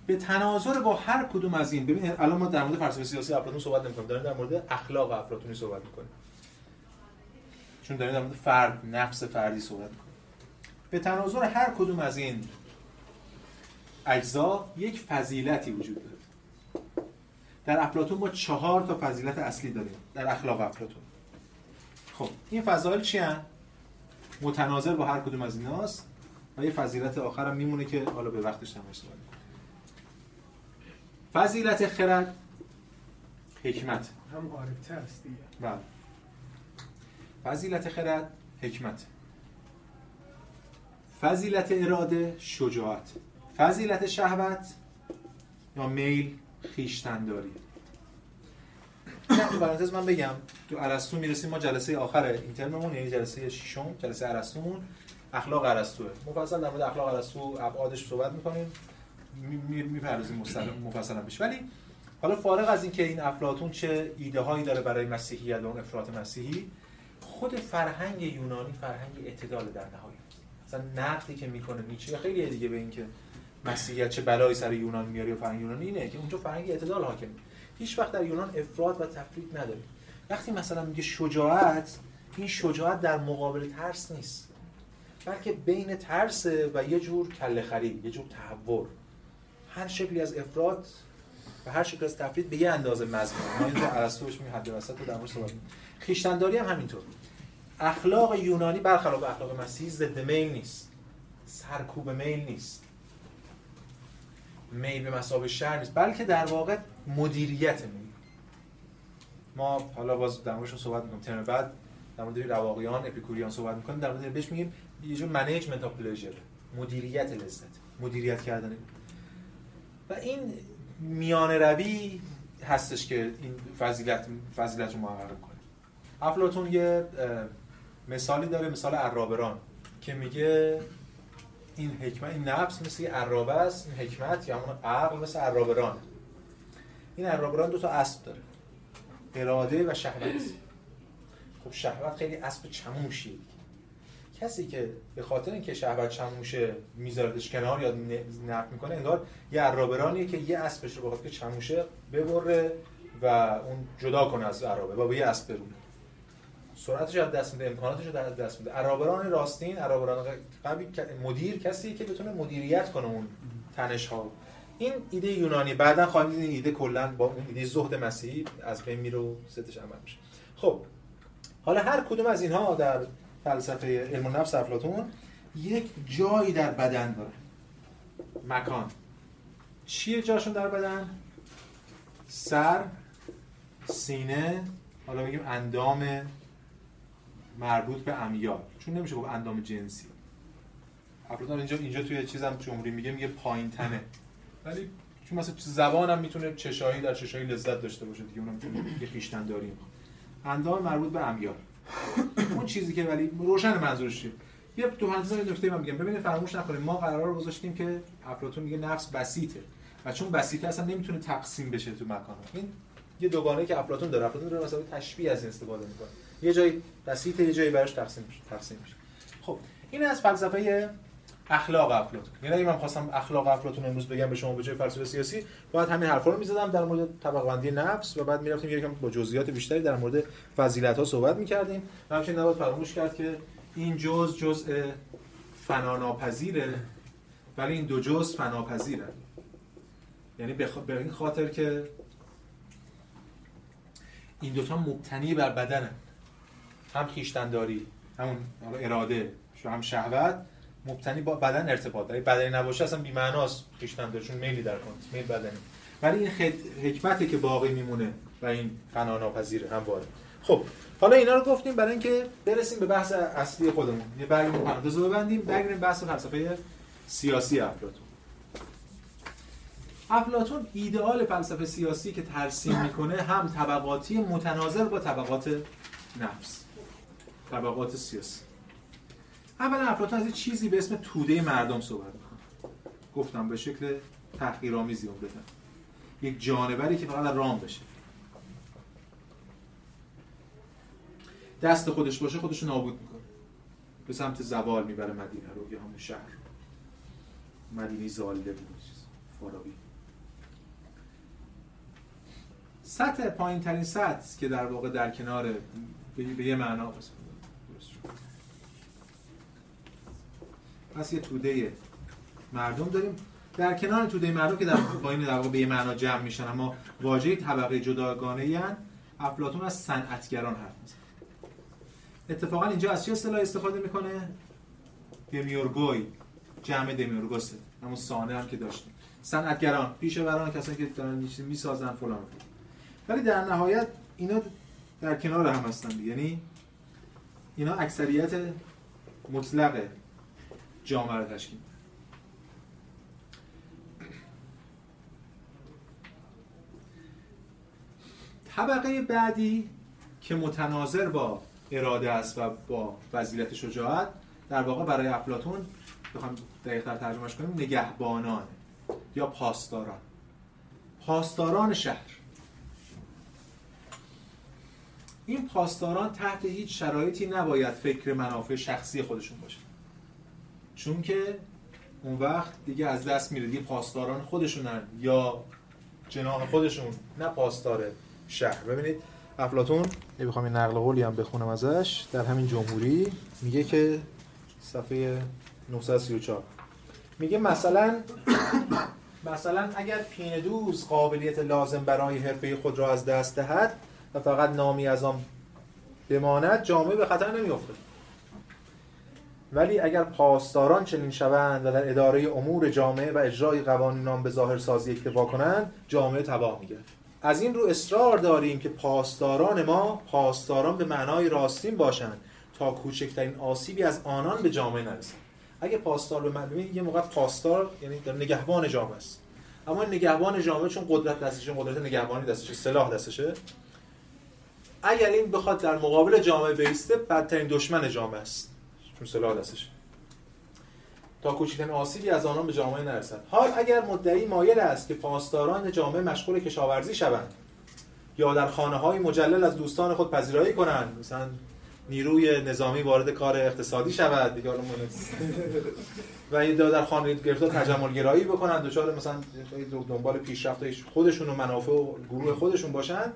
به تناظر با هر کدوم از این ببین الان ما در مورد فلسفه سیاسی افلاطون صحبت نمی‌کنیم داریم در مورد اخلاق افلاطونی صحبت می‌کنیم. چون داریم در مورد فرد نفس فردی صحبت می‌کنیم. به تناظر هر کدوم از این اجزا یک فضیلتی وجود داره. در افلاطون ما چهار تا فضیلت اصلی داریم در اخلاق افلاطون. خب این فضایل چی هن؟ متناظر با هر کدوم از ایناست و یه فضیلت آخر هم میمونه که حالا به وقتش هم صحبت فضیلت خرد حکمت. هم عارفته است دیگه. بله. فضیلت خرد حکمت. فضیلت اراده شجاعت. فضیلت شهوت یا میل خیشتنداری؟ تو من بگم تو ارسطو می‌رسیم ما جلسه آخر این ترممون یعنی جلسه ششم جلسه ارسطومون اخلاق ارسطوه مفصل در مورد اخلاق ارسطو ابعادش صحبت می‌کنیم. می‌پردازیم مفصلا بشه ولی حالا فارغ از اینکه این افلاطون چه ایده هایی داره برای مسیحیت و اون افراط مسیحی خود فرهنگ یونانی فرهنگ اعتدال در نهایت مثلا نقدی که می‌کنه نیچه خیلی دیگه به اینکه مسیحیت چه بلایی سر یونان میاره یا فرهنگ یونانی اینه که اونجا فرهنگ اعتدال حاکم هیچ وقت در یونان افراد و تفرید نداره وقتی مثلا میگه شجاعت این شجاعت در مقابل ترس نیست. بلکه بین ترس و یه جور کله خرید یه جور تحور. هر شکلی از افراد و هر شکلی از تفرید به یه اندازه مضمون. ما اینجا ارسطو بهش حد وسط رو در مورد صحبت خیشتنداری هم همینطور. اخلاق یونانی برخلاف اخلاق مسیحی ضد میل نیست. سرکوب میل نیست. میل به مسابقه شر نیست بلکه در واقع مدیریت میل. ما حالا باز در موردش صحبت می‌کنیم ترم بعد در مورد رواقیان اپیکوریان صحبت می‌کنیم در مورد بهش میگیم یه جور management of pleasure مدیریت لذت مدیریت کردن. و این میان روی هستش که این فضیلت فضیلت رو محقق کنه افلاطون یه مثالی داره مثال ارابه‌ران که میگه این حکمت این نفس مثل عرابه است این حکمت یا همون عقل مثل عرابران این عرابران دو تا اسب داره. اراده و شهوت. خب شهوت خیلی اسب چموشی کسی که به خاطر اینکه شهوت چموشه میذاردش کنار یا نفت می‌کنه انگار یه عرابرانیه که یه اسبش رو بخواد که چموشه ببره و اون جدا کنه از عرابه و به یه اسب برونه سرعتش از دست میده امکاناتش رو از دست میده. عرابران راستین عرابران قوی مدیر کسی که بتونه مدیریت کنه اون تنش ها این ایده یونانی بعدا خواهیم دید این ایده کلا با اون ایده زهد مسیحی از بین میره و ستش عمل میشه. خب حالا هر کدوم از اینها در فلسفه علم نفس افلاطون یک جایی در بدن داره. مکان. چیه جاشون در بدن؟ سر سینه حالا بگیم اندام مربوط به امیال. چون نمیشه گفت اندام جنسی. افلاطون اینجا اینجا توی چیزم جمهوری میگه میگه پایین تنه ولی چون مثلا زبانم می‌تونه چشایی در چشایی لذت داشته باشه دیگه اونم می‌تونه یه خیشتن داریم. اندام مربوط به امیال. اون چیزی که ولی روشن منظورش یه تو پرانتز نکته من میگم. ببینید فراموش نکنید. ما قرار گذاشتیم که افلاطون میگه نفس بسیطه. و چون بسیطه اصلا نمی‌تونه تقسیم بشه تو مکان این یه دوگانه که افلاطون داره. افلاطون داره مثلا تشبیه از این استفاده می‌کنه. یه جایی بسیطه یه جایی براش تقسیم میشه تقسیم میشه. خب این از فلسفه اخلاق افلاطون یعنی اگه من خواستم اخلاق افلاطون امروز بگم به شما به جای فلسفه سیاسی باید همین حرفا رو می‌زدم در مورد طبقه بندی نفس و بعد می‌رفتیم یکم با جزئیات بیشتری در مورد فضیلت ها صحبت می‌کردیم. و همچنین نباید فراموش کرد که این جزء جزء فناناپذیره ولی این دو جزء فناپذیره. یعنی به این خاطر که این دوتا مبتنی بر بدنه. هم خیشتنداری همون اراده هم شهوت مبتنی با بدن ارتباط. داره بدنی نباشه اصلا بی معناست خیشتن چون میلی در کن میل بدنی. ولی این حکمتی که باقی میمونه و این فنا هم وارد. خب حالا اینا رو گفتیم برای اینکه برسیم به بحث اصلی خودمون. یه برگردیم پرانتز رو ببندیم برگردیم بحث فلسفه سیاسی افلاطون. افلاطون ایدئال فلسفه سیاسی که ترسیم می‌کنه هم طبقاتی متناظر با طبقات نفس. طبقات سیاسی. اولا افلاطون از چیزی به اسم توده مردم صحبت می‌کنه. گفتم به شکل تحقیرآمیزی بدن یک جانوری که فقط رام بشه. دست خودش باشه خودش نابود می‌کنه. به سمت زوال می‌بره مدینه رو یا همون شهر. مدینی زالیده بود چیز. فارابی. سطح پایین ترین سطح که در واقع در کنار به یه معنا پس یه توده مردم داریم. در کنار توده مردم که در با این در واقع به یه معنا جمع میشن اما واژه طبقه جداگانه ای افلاطون از صنعتگران حرف می‌زنه. اتفاقا اینجا از چه اصطلاح استفاده می‌کنه؟ دمیورگوی جمع دمیورگوسه همون سانه هم که داشتیم. صنعتگران پیشوران کسانی که دارن چیزی می‌سازن فلان ولی در نهایت اینا در کنار هم هستن یعنی اینا اکثریت مطلق جامعه رو تشکیل طبقه بعدی که متناظر با اراده است و با فضیلت شجاعت در واقع برای افلاتون بخوام دقیق‌تر ترجمهش کنیم نگهبانان یا پاسداران. پاسداران شهر. این پاسداران تحت هیچ شرایطی نباید فکر منافع شخصی خودشون باشه. چون که اون وقت دیگه از دست میره دیگه پاسداران خودشونن یا جناح خودشون نه پاسدار شهر. ببینید افلاتون یه این نقل قولی هم بخونم ازش. در همین جمهوری میگه که صفحه 934 میگه مثلا مثلا اگر پینه دوز قابلیت لازم برای حرفه خود را از دست دهد و فقط نامی از آن بماند جامعه به خطر نمیافته. ولی اگر پاسداران چنین شوند و در اداره امور جامعه و اجرای قوانین آن به ظاهر سازی اکتفا کنند جامعه تباه میگه از این رو اصرار داریم که پاسداران ما پاسداران به معنای راستین باشند تا کوچکترین آسیبی از آنان به جامعه نرسد. اگه پاسدار به معنی یه موقع پاسدار یعنی در نگهبان جامعه است. اما نگهبان جامعه چون قدرت دستشه قدرت نگهبانی دستشه سلاح دستشه اگر این بخواد در مقابل جامعه بیسته بدترین دشمن جامعه است. چون سلاح دستش تا کوچکترین آسیبی از آنان به جامعه نرسد. حال اگر مدعی مایل است که پاسداران جامعه مشغول کشاورزی شوند یا در خانه های مجلل از دوستان خود پذیرایی کنند مثلا نیروی نظامی وارد کار اقتصادی شود دیگه و یا در خانه گرفتار تجمل گرایی بکنن دچار مثلا دنبال پیشرفت خودشون و منافع و گروه خودشون باشن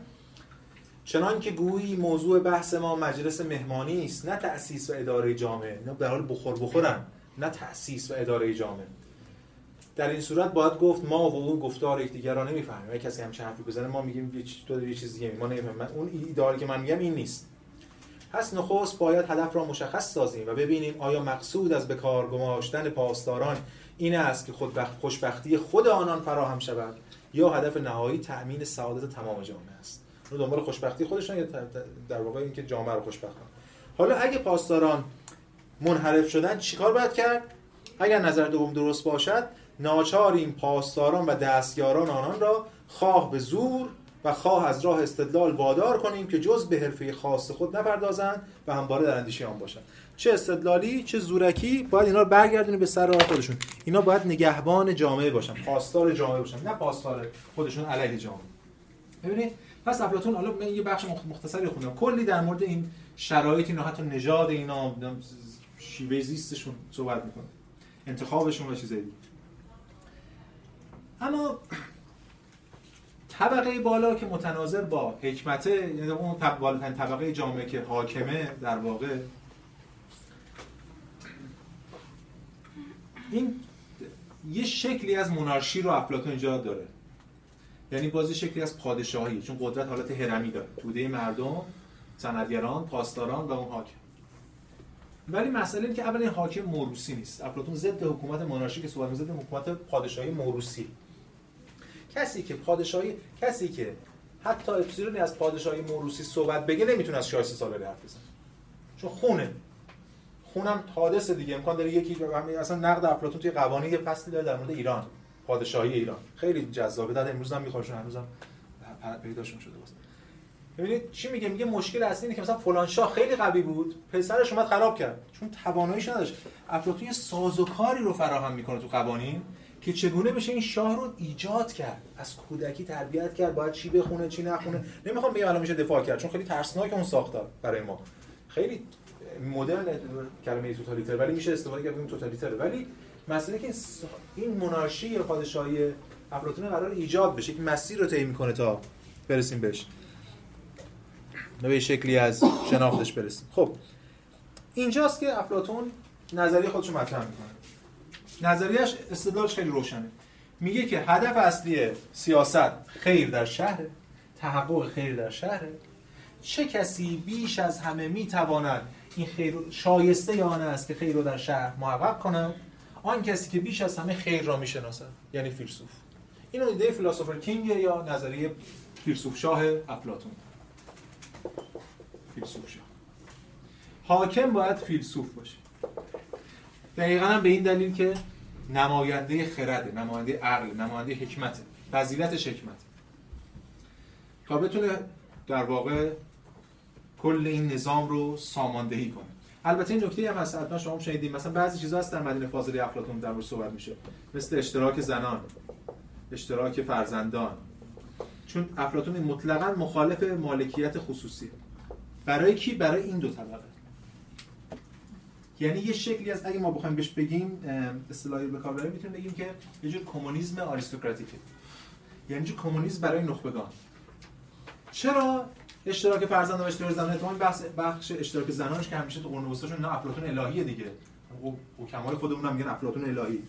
چنان که گویی موضوع بحث ما مجلس مهمانی است نه تأسیس و اداره جامعه نه به حال بخور بخورن نه تأسیس و اداره جامعه. در این صورت باید گفت ما و اون گفتار یکدیگر را نمی‌فهمیم. اگه کسی همچین حرفی بزنه ما میگیم تو یه چیز دیگه ما نمی‌فهمیم. اون ایدئالی که من میگم این نیست. پس نخست باید هدف را مشخص سازیم و ببینیم آیا مقصود از به کار گماشتن پاسداران این است که خود خوشبختی خود آنان فراهم شود یا هدف نهایی تأمین سعادت تمام جامعه است. رو دنبال خوشبختی خودشان یا در واقع اینکه جامعه رو خوشبخت کنن حالا اگه پاسداران منحرف شدن چیکار باید کرد؟ اگر نظر دوم درست باشد ناچار این پاسداران و دستیاران آنان را خواه به زور و خواه از راه استدلال وادار کنیم که جز به حرفه خاص خود نپردازند و همواره در اندیشه آن باشند. چه استدلالی چه زورکی باید اینا رو برگردونیم به سر راه خودشون. اینا باید نگهبان جامعه باشن پاسدار جامعه باشن نه پاسدار خودشون علیه جامعه. ببینید پس افلاطون حالا من یه بخش مختصری خوندم. کلی در مورد این شرایط اینا حتی نژاد اینا شیوه زیستشون صحبت می‌کنه. انتخابشون و چیزایی. اما طبقه بالا که متناظر با حکمته یعنی اون بالاترین طبقه جامعه که حاکمه در واقع این یه شکلی از منارشی رو افلاطون اینجا داره. یعنی بازی شکلی از پادشاهی چون قدرت حالت هرمی داره. توده مردم سندگران پاسداران و اون حاکم. ولی مسئله اینه که اولا حاکم موروسی نیست. افلاطون ضد حکومت منارشی که صحبت ضد حکومت پادشاهی موروسی کسی که پادشاهی کسی که حتی اپسیلونی از پادشاهی موروسی صحبت بگه نمی‌تونه از شایسته سالاری حرف بزنه. چون خونه. خونم حادث دیگه. امکان داره یکی اصلا نقد افلاطون توی قوانین یه فصلی داره در مورد ایران. پادشاهی ایران. خیلی جذابه. در امروز هم میخواشون هنوزم پیداشون شده باشه ببینید چی میگه؟ میگه مشکل اصلی اینه که مثلا فلان شاه خیلی قوی بود پسرش اومد خراب کرد. چون تواناییش نداشت. افلاطون یه سازوکاری رو فراهم می‌کنه تو قوانین که چگونه بشه این شاه رو ایجاد کرد. از کودکی تربیت کرد باید چی بخونه چی نخونه. نمی‌خوام بگم الان میشه دفاع کرد چون خیلی ترسناک اون ساختار برای ما. خیلی مدرن کلمه توتالیتر ولی میشه استفاده کرد توتالیتر ولی مسئله که این منارشی یا پادشاهی افلاطون قرار ایجاد بشه که مسیر رو طی می‌کنه تا برسیم بهش. به شکلی از شناختش برسیم. خب اینجاست که افلاطون نظریه خودش رو مطرح می‌کنه. نظریش استدلالش خیلی روشنه. میگه که هدف اصلی سیاست خیر در شهر تحقق خیر در شهر چه کسی بیش از همه می‌تواند این خیر شایسته آن است که خیر رو در شهر محقق کند؟ آن کسی که بیش از همه خیر را می‌شناسد یعنی فیلسوف. اینو ایده فیلسوفر کینگ یا نظریه فیلسوف شاه افلاطون. فیلسوف شاه. حاکم باید فیلسوف باشه. دقیقا هم به این دلیل که نماینده خرده نماینده عقل نماینده حکمت فضیلتش حکمت. تا بتونه در واقع کل این نظام رو ساماندهی کنه. البته این نکته هم هست حتما شما شنیدید مثلا بعضی چیزا هست در مدینه فاضله افلاطون در مورد صحبت میشه. مثل اشتراک زنان اشتراک فرزندان. چون افلاطون مطلقا مخالف مالکیت خصوصی. برای کی؟ برای این دو طبقه. یعنی یه شکلی از اگه ما بخوایم بهش بگیم اصطلاحی به کار ببریم می‌تونیم بگیم که یه جور کمونیسم آریستوکراتیکه. یعنی جور کمونیسم برای نخبگان. چرا؟ اشتراک فرزند و اشتراک زنان اتفاقا بحث بخش اشتراک زنانش که همیشه تو قرون وسطاشون نه افلاطون الهیه دیگه. خب حکمای خودمون هم میگن افلاطون الهی.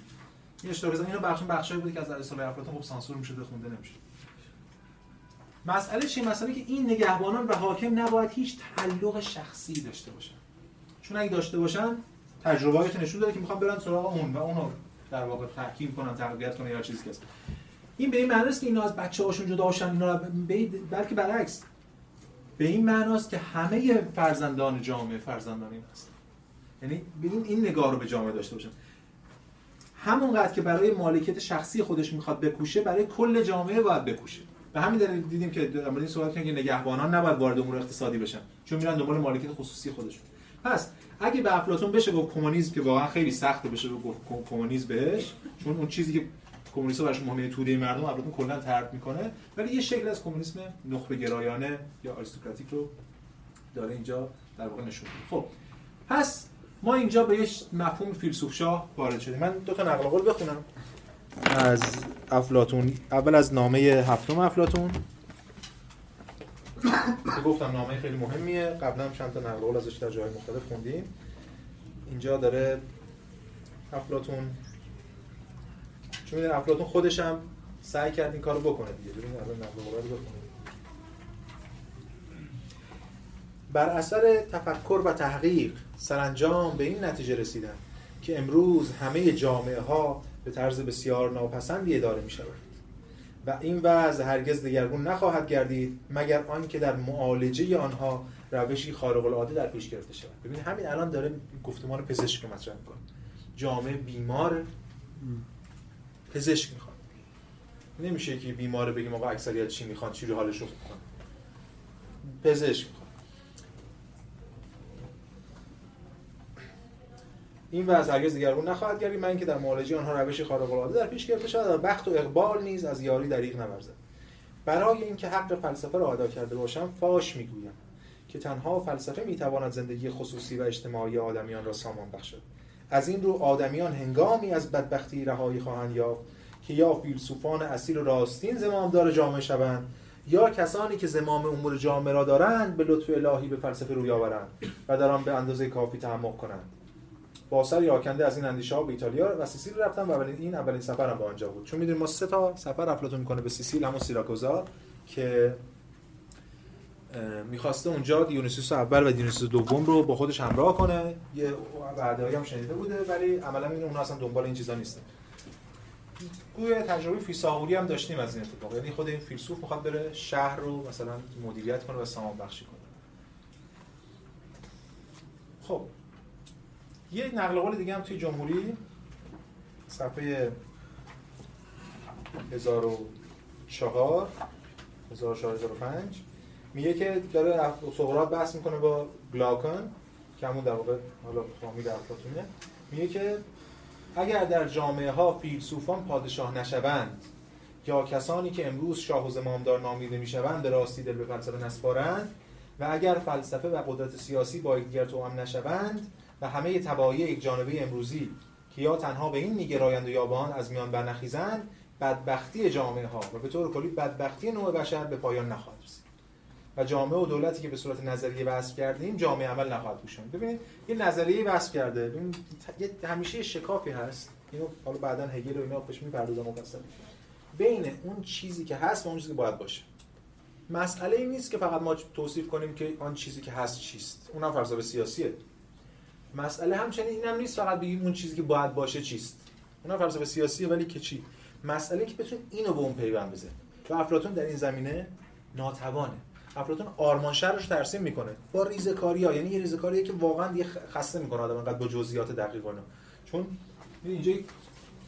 این اشتراک زنان اینو بخش بخشایی بوده که از رساله افلاطون خب سانسور می‌شده خونده نمیشه مسئله چی مسئله که این نگهبانان و حاکم نباید هیچ تعلق شخصی داشته باشن. چون اگه داشته باشن تجربه‌هایت نشون داده که می‌خوان برن سراغ اون و اونو در واقع تحکیم کنن تقویت کنن یا چیزی که این به این معنی که اینا از بچه‌هاشون جدا باشن اینا بلکه برعکس. به این معناست که همه فرزندان جامعه فرزندان این هست. یعنی ببین این نگاه رو به جامعه داشته باشن. همونقدر که برای مالکیت شخصی خودش می‌خواد بکوشه برای کل جامعه باید بکوشه. به همین دلیل دیدیم که در مورد این صحبت که نگهبانان نباید وارد امور اقتصادی بشن چون میرن دنبال مالکیت خصوصی خودشون. پس اگه به افلاطون بشه گفت کمونیسم که واقعا خیلی سخته بشه گفت کمونیسم بهش چون اون چیزی که کمونیسم براش مهمه توده مردم افلاطون کلا ترد می‌کنه. ولی یه شکل از کمونیسم نخبه گرایانه یا آریستوکراتیک رو داره اینجا در واقع نشون خب پس ما اینجا به یه مفهوم فیلسوف شاه وارد شدیم. من دو تا نقل قول بخونم. از افلاطون اول از نامه هفتم افلاطون گفتم نامه خیلی مهمیه. قبلا هم چند تا نقل قول ازش در جای مختلف خوندیم. اینجا داره افلاطون چون می‌دونی افلاطون خودش هم سعی کرد این کارو بکنه دیگه. ببینید الان نقل رو بخونیم بر اثر تفکر و تحقیق سرانجام به این نتیجه رسیدن که امروز همه جامعه ها به طرز بسیار ناپسندی اداره می شود و این وضع هرگز دگرگون نخواهد گردید مگر آنکه در معالجه آنها روشی خارق العاده در پیش گرفته شود. ببین همین الان داره گفتمان پزشک رو مطرح می‌کنه. جامعه بیمار. پزشک می‌خواد نمیشه که بیماره بگیم آقا اکثریت چی می‌خوان چی رو حالش رو پزشک می‌خواد این وضع هرگز دیگرون نخواهد گردید. من اینکه در معالجه آنها روش خارق العاده در پیش گرفته شود و بخت و اقبال نیز از یاری دریغ نورزد برای اینکه حق فلسفه را ادا کرده باشم فاش می‌گویم که تنها فلسفه می‌تواند زندگی خصوصی و اجتماعی آدمیان را سامان بخشد. از این رو آدمیان هنگامی از بدبختی رهایی خواهند یافت که یا فیلسوفان اصیل و راستین زمامدار جامعه شوند یا کسانی که زمام امور جامعه را دارند به لطف الهی به فلسفه روی آورند و در آن به اندازه کافی تعمق کنند. با سر یاکنده از این اندیشه ها به ایتالیا و سیسیل رفتم و اولین این اولین سفرم به آنجا بود. چون می‌دونیم ما سه تا سفر افلاطون می‌کنه به سیسیل همون سیراکوزا که می‌خواسته اونجا دیونیسوس اول و دیونیسوس دوم رو با خودش همراه کنه. یه وعده‌ای هم شنیده بوده ولی عملا این اون اصلا دنبال این چیزا نیستن. گویا تجربه فیثاغوری هم داشتیم از این اتفاق. یعنی خود این فیلسوف می‌خواد بره شهر رو مثلا مدیریت کنه و سامان بخشی کنه. خب یه نقل قول دیگه هم توی جمهوری. صفحه 1004 1005 میگه که داره سقراط بحث می‌کنه با گلاکن که همون در واقع حالا فامیل افلاطونه میگه که اگر در جامعه ها فیلسوفان پادشاه نشوند یا کسانی که امروز شاه و زمامدار نامیده می‌شوند به راستی دل به فلسفه نسپارند و اگر فلسفه و قدرت سیاسی با یکدیگر توأم نشوند و همه تبایع یک جانبه امروزی که یا تنها به این میگرایند و یا از میان برنخیزند بدبختی جامعه ها و به طور کلی بدبختی نوع بشر به پایان نخواهد رسید. و جامعه و دولتی که به صورت نظریه وصف کردیم جامعه عمل نخواهد پوشوند ببینید یه نظریه وصف کرده. ببینید همیشه شکافی هست. اینو حالا بعدا هگل و اینا بهش می‌پردازم مفصل بین اون چیزی که هست و اون چیزی که باید باشه. مسئله این نیست که فقط ما توصیف کنیم که آن چیزی که هست چیست. اونم فلسفه سیاسیه. مسئله همچنین اینم نیست فقط بگیم اون چیزی که باید باشه چیست. اونم فلسفه سیاسیه ولی که چی؟ مسئله که بتون اینو به اون پیوند بزنه و افلاطون در این زمینه ناتوانه. افلاطون آرمان رو ترسیم می‌کنه. با ریزکاری ها یعنی یه ریزکاریه که واقعا یه خسته می‌کنه آدم انقدر با جزئیات دقیق اینا. چون اینجا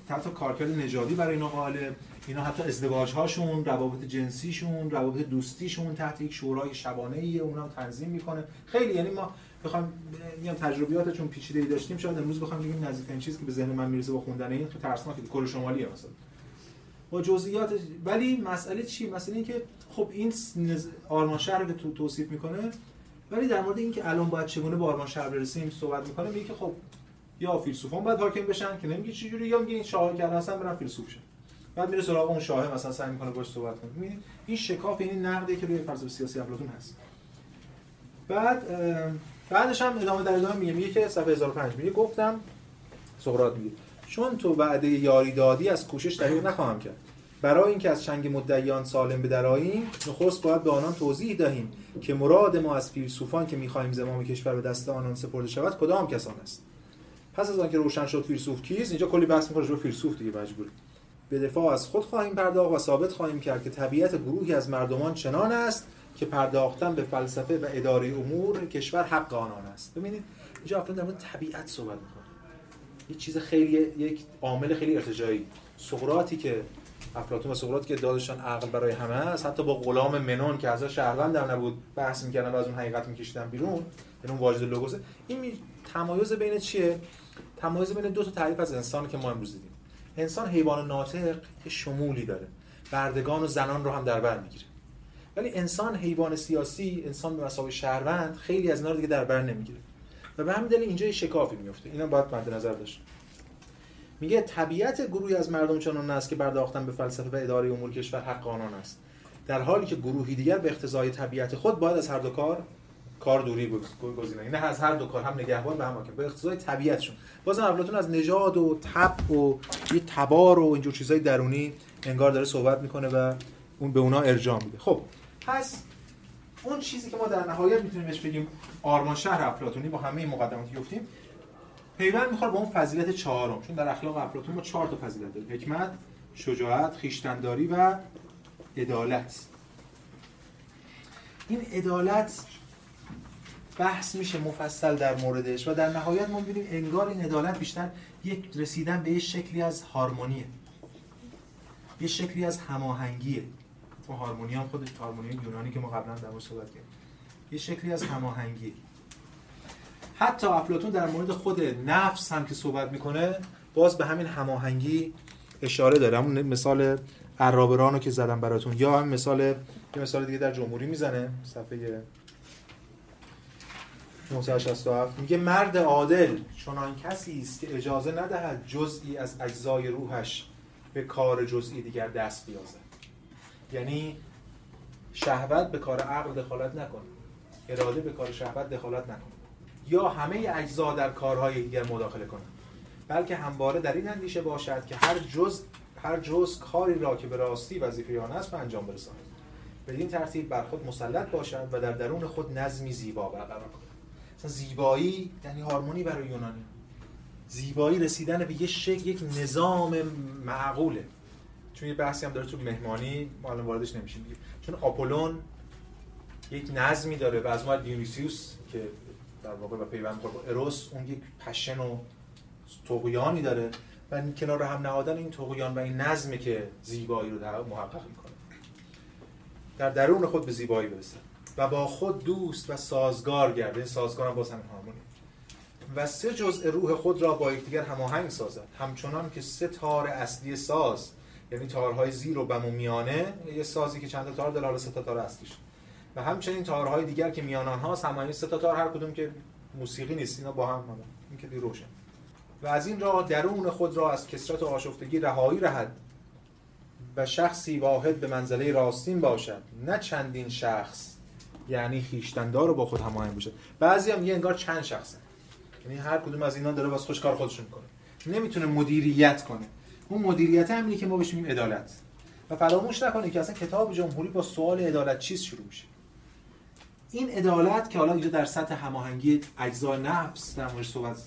حتی کارکرد نژادی برای اینا قائله اینا حتی ازدواج هاشون روابط جنسیشون روابط دوستیشون تحت یک شورای شبانه ای اونا تنظیم می‌کنه. خیلی یعنی ما بخوام میگم تجربیات چون پیچیده ای داشتیم شاید امروز بخوام بگیم نزدیکترین چیزی که به ذهن من می‌رسه با خوندن این تو ترسناک کره شمالیه مثلا. با جزئیات ولی مسئله چی؟ مسئله این که خب این آرمان شهر رو تو توصیف می‌کنه ولی در مورد اینکه الان باید چگونه به آرمان شهر برسیم صحبت می‌کنه میگه که خب یا فیلسوفان باید حاکم بشن که نمیگه چه جوری یا میگه این شاه کردن اصلا برن فیلسوف شن. بعد میره سراغ اون شاه مثلا سعی می‌کنه باش صحبت کنه. این شکاف یعنی نقدی که روی فلسفه سیاسی افلاطون هست. بعد بعدش هم ادامه در ادامه میگه میگه که صفحه 1005 میگه گفتم سقراط میگه. چون تو وعده یاری دادی از کوشش دریغ نخواهم کرد. برای اینکه از چنگ مدعیان سالم بدراییم نخست باید به آنان توضیح دهیم که مراد ما از فیلسوفان که می‌خواهیم زمام کشور به دست آنان سپرده شود کدام کسان است. پس از آنکه روشن شد فیلسوف کیست اینجا کلی بحث می‌کنه رو فیلسوف دیگه مجبور. به دفاع از خود خواهیم پرداخت و ثابت خواهیم کرد که طبیعت گروهی از مردمان چنان است که پرداختن به فلسفه و اداره امور کشور حق آنان است. ببینید اینجا در مورد طبیعت صحبت می‌کنه. یه چیز خیلی یک عامل خیلی ارتجایی. سقراطی که افلاطون و سقراط که ادعاشان عقل برای همه است حتی با غلام منون که ازش در نبود بحث می‌کردن و از اون حقیقت میکشیدن بیرون یعنی اون واجد لوگوس. این می... تمایز بین چیه؟ تمایز بین دو تا تعریف از انسان که ما امروز دیدیم. انسان حیوان ناطق که شمولی داره. بردگان و زنان رو هم در بر می‌گیره. ولی انسان حیوان سیاسی انسان به مسابقه شهروند خیلی از اینا رو دیگه در بر نمی‌گیره. و به همین دلیل اینجا شکافی میفته اینا باید مد نظر داشت. میگه طبیعت گروهی از مردم چنان است که برداختن به فلسفه و اداره امور کشور حق آنان است. در حالی که گروهی دیگر به اقتضای طبیعت خود باید از هر دو کار کار دوری گزینه. نه از هر دو کار هم نگهبان و هم حاکم. به اقتضای طبیعتشون. بازم افلاطون از نژاد و تب و یه تبار و اینجور چیزای درونی انگار داره صحبت می‌کنه و اون به اونا ارجاع میده. خب پس اون چیزی که ما در نهایت می‌تونیم بهش بگیم آرمان شهر افلاطونی با همه مقدماتی که گفتیم پیوند می‌خواد با اون فضیلت چهارم. چون در اخلاق افلاطون ما چهار تا فضیلت داریم. حکمت شجاعت خیشتنداری و عدالت. این عدالت بحث میشه مفصل در موردش و در نهایت ما می‌بینیم انگار این عدالت بیشتر یک رسیدن به یه شکلی از هارمونیه. یه شکلی از هماهنگیه. تو هارمونی هم خود هارمونی یونانی که ما قبلا در مورد صحبت کردیم. یه شکلی از هماهنگی. حتی افلاطون در مورد خود نفس هم که صحبت می‌کنه باز به همین هماهنگی اشاره داره. همون مثال عرابران که زدم براتون. یا هم مثال یه مثال دیگه در جمهوری می‌زنه. صفحه 967 میگه مرد عادل چنان کسی است که اجازه ندهد جزئی از اجزای روحش به کار جزئی دیگر دست بیازد. یعنی شهوت به کار عقل دخالت نکنه اراده به کار شهوت دخالت نکنه یا همه اجزا در کارهای دیگر مداخله کنند بلکه همواره در این اندیشه باشد که هر جز هر جز کاری را که به راستی وظیفه آن است به انجام برساند. بدین ترتیب بر خود مسلط باشد و در درون خود نظمی زیبا برقرار کند زیبایی یعنی هارمونی برای یونانی. زیبایی رسیدن به یه شکل یک نظام معقوله. چون یه بحثی هم داره تو مهمانی ما الان واردش نمیشیم. چون آپولون یک نظمی داره و از ما دیونیسیوس که در واقع و پیوند با اروس اون یک پشن و توقیانی داره و کنار هم نهادن این توقیان و این نظمی که زیبایی رو در محقق می‌کنه. در درون خود به زیبایی برسه و با خود دوست و سازگار گرده. سازگار هم باز همین هارمونی و سه جزء روح خود را با یکدیگر هماهنگ سازد. همچنان که سه تار اصلی ساز یعنی تارهای زیر و بم و میانه یه سازی که چند تا تار داره حالا سه تا تار اصلیش. و همچنین تارهای دیگر که میان آنها همین سه تا تار هر کدوم که موسیقی نیست اینا با هم هم این که روشن و از این راه درون خود را از کسرت و آشفتگی رهایی رهد و شخصی واحد به منزله راستین باشد. نه چندین شخص یعنی خیشتندار رو با خود هماهنگ باشد. بعضی هم یه انگار چند شخصه. یعنی هر کدوم از اینا داره واسه خوش کار خودشون می‌کنه. نمی‌تونه مدیریت کنه. اون مدیریت همینی که ما بهش میگیم عدالت. و فراموش نکنید که اصلا کتاب جمهوری با سوال عدالت چیز شروع میشه. این عدالت که حالا اینجا در سطح هماهنگی اجزا نفس در موردش صحبت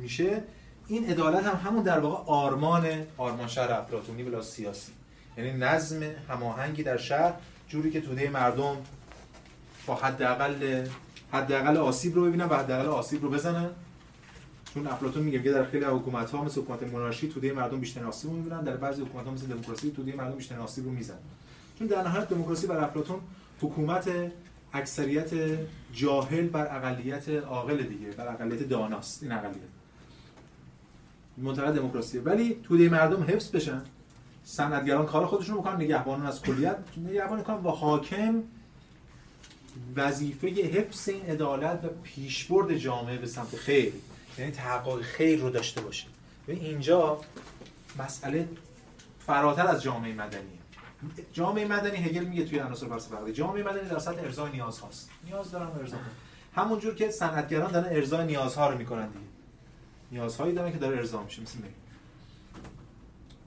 میشه این عدالت هم همون در واقع آرمان آرمان شهر افلاطونی بلا سیاسی. یعنی نظم هماهنگی در شهر جوری که توده مردم با حداقل حداقل آسیب رو ببینن و حداقل آسیب رو بزنن. چون افلاطون میگه در خیلی حکومت ها مثل حکومت مونارشی توده مردم بیشتر آسیب رو می‌بینن در بعضی حکومت ها مثل دموکراسی توده مردم بیشتر آسیب رو می‌زنن. چون در نهایت دموکراسی بر افلاطون حکومت اکثریت جاهل بر اقلیت عاقل دیگه بر اقلیت داناست. این اقلیت. منطقه دموکراسی ولی توده مردم حفظ بشن. صنعتگران کار خودشون می‌کنن نگهبانان از کلیت. نگهبان می‌کنن و حاکم وظیفه حفظ این عدالت و پیشبرد جامعه به سمت خیر. یعنی تحقق خیر رو داشته باشه و اینجا مسئله فراتر از جامعه مدنیه. جامعه مدنی هگل میگه توی عناصر فلسفه جامعه مدنی در سطح ارضای نیاز هاست. نیاز دارن ارضا همونجور که صنعتگران دارن ارضای نیازها رو می‌کنن دیگه. نیازهایی دارن که داره ارضا میشه مثل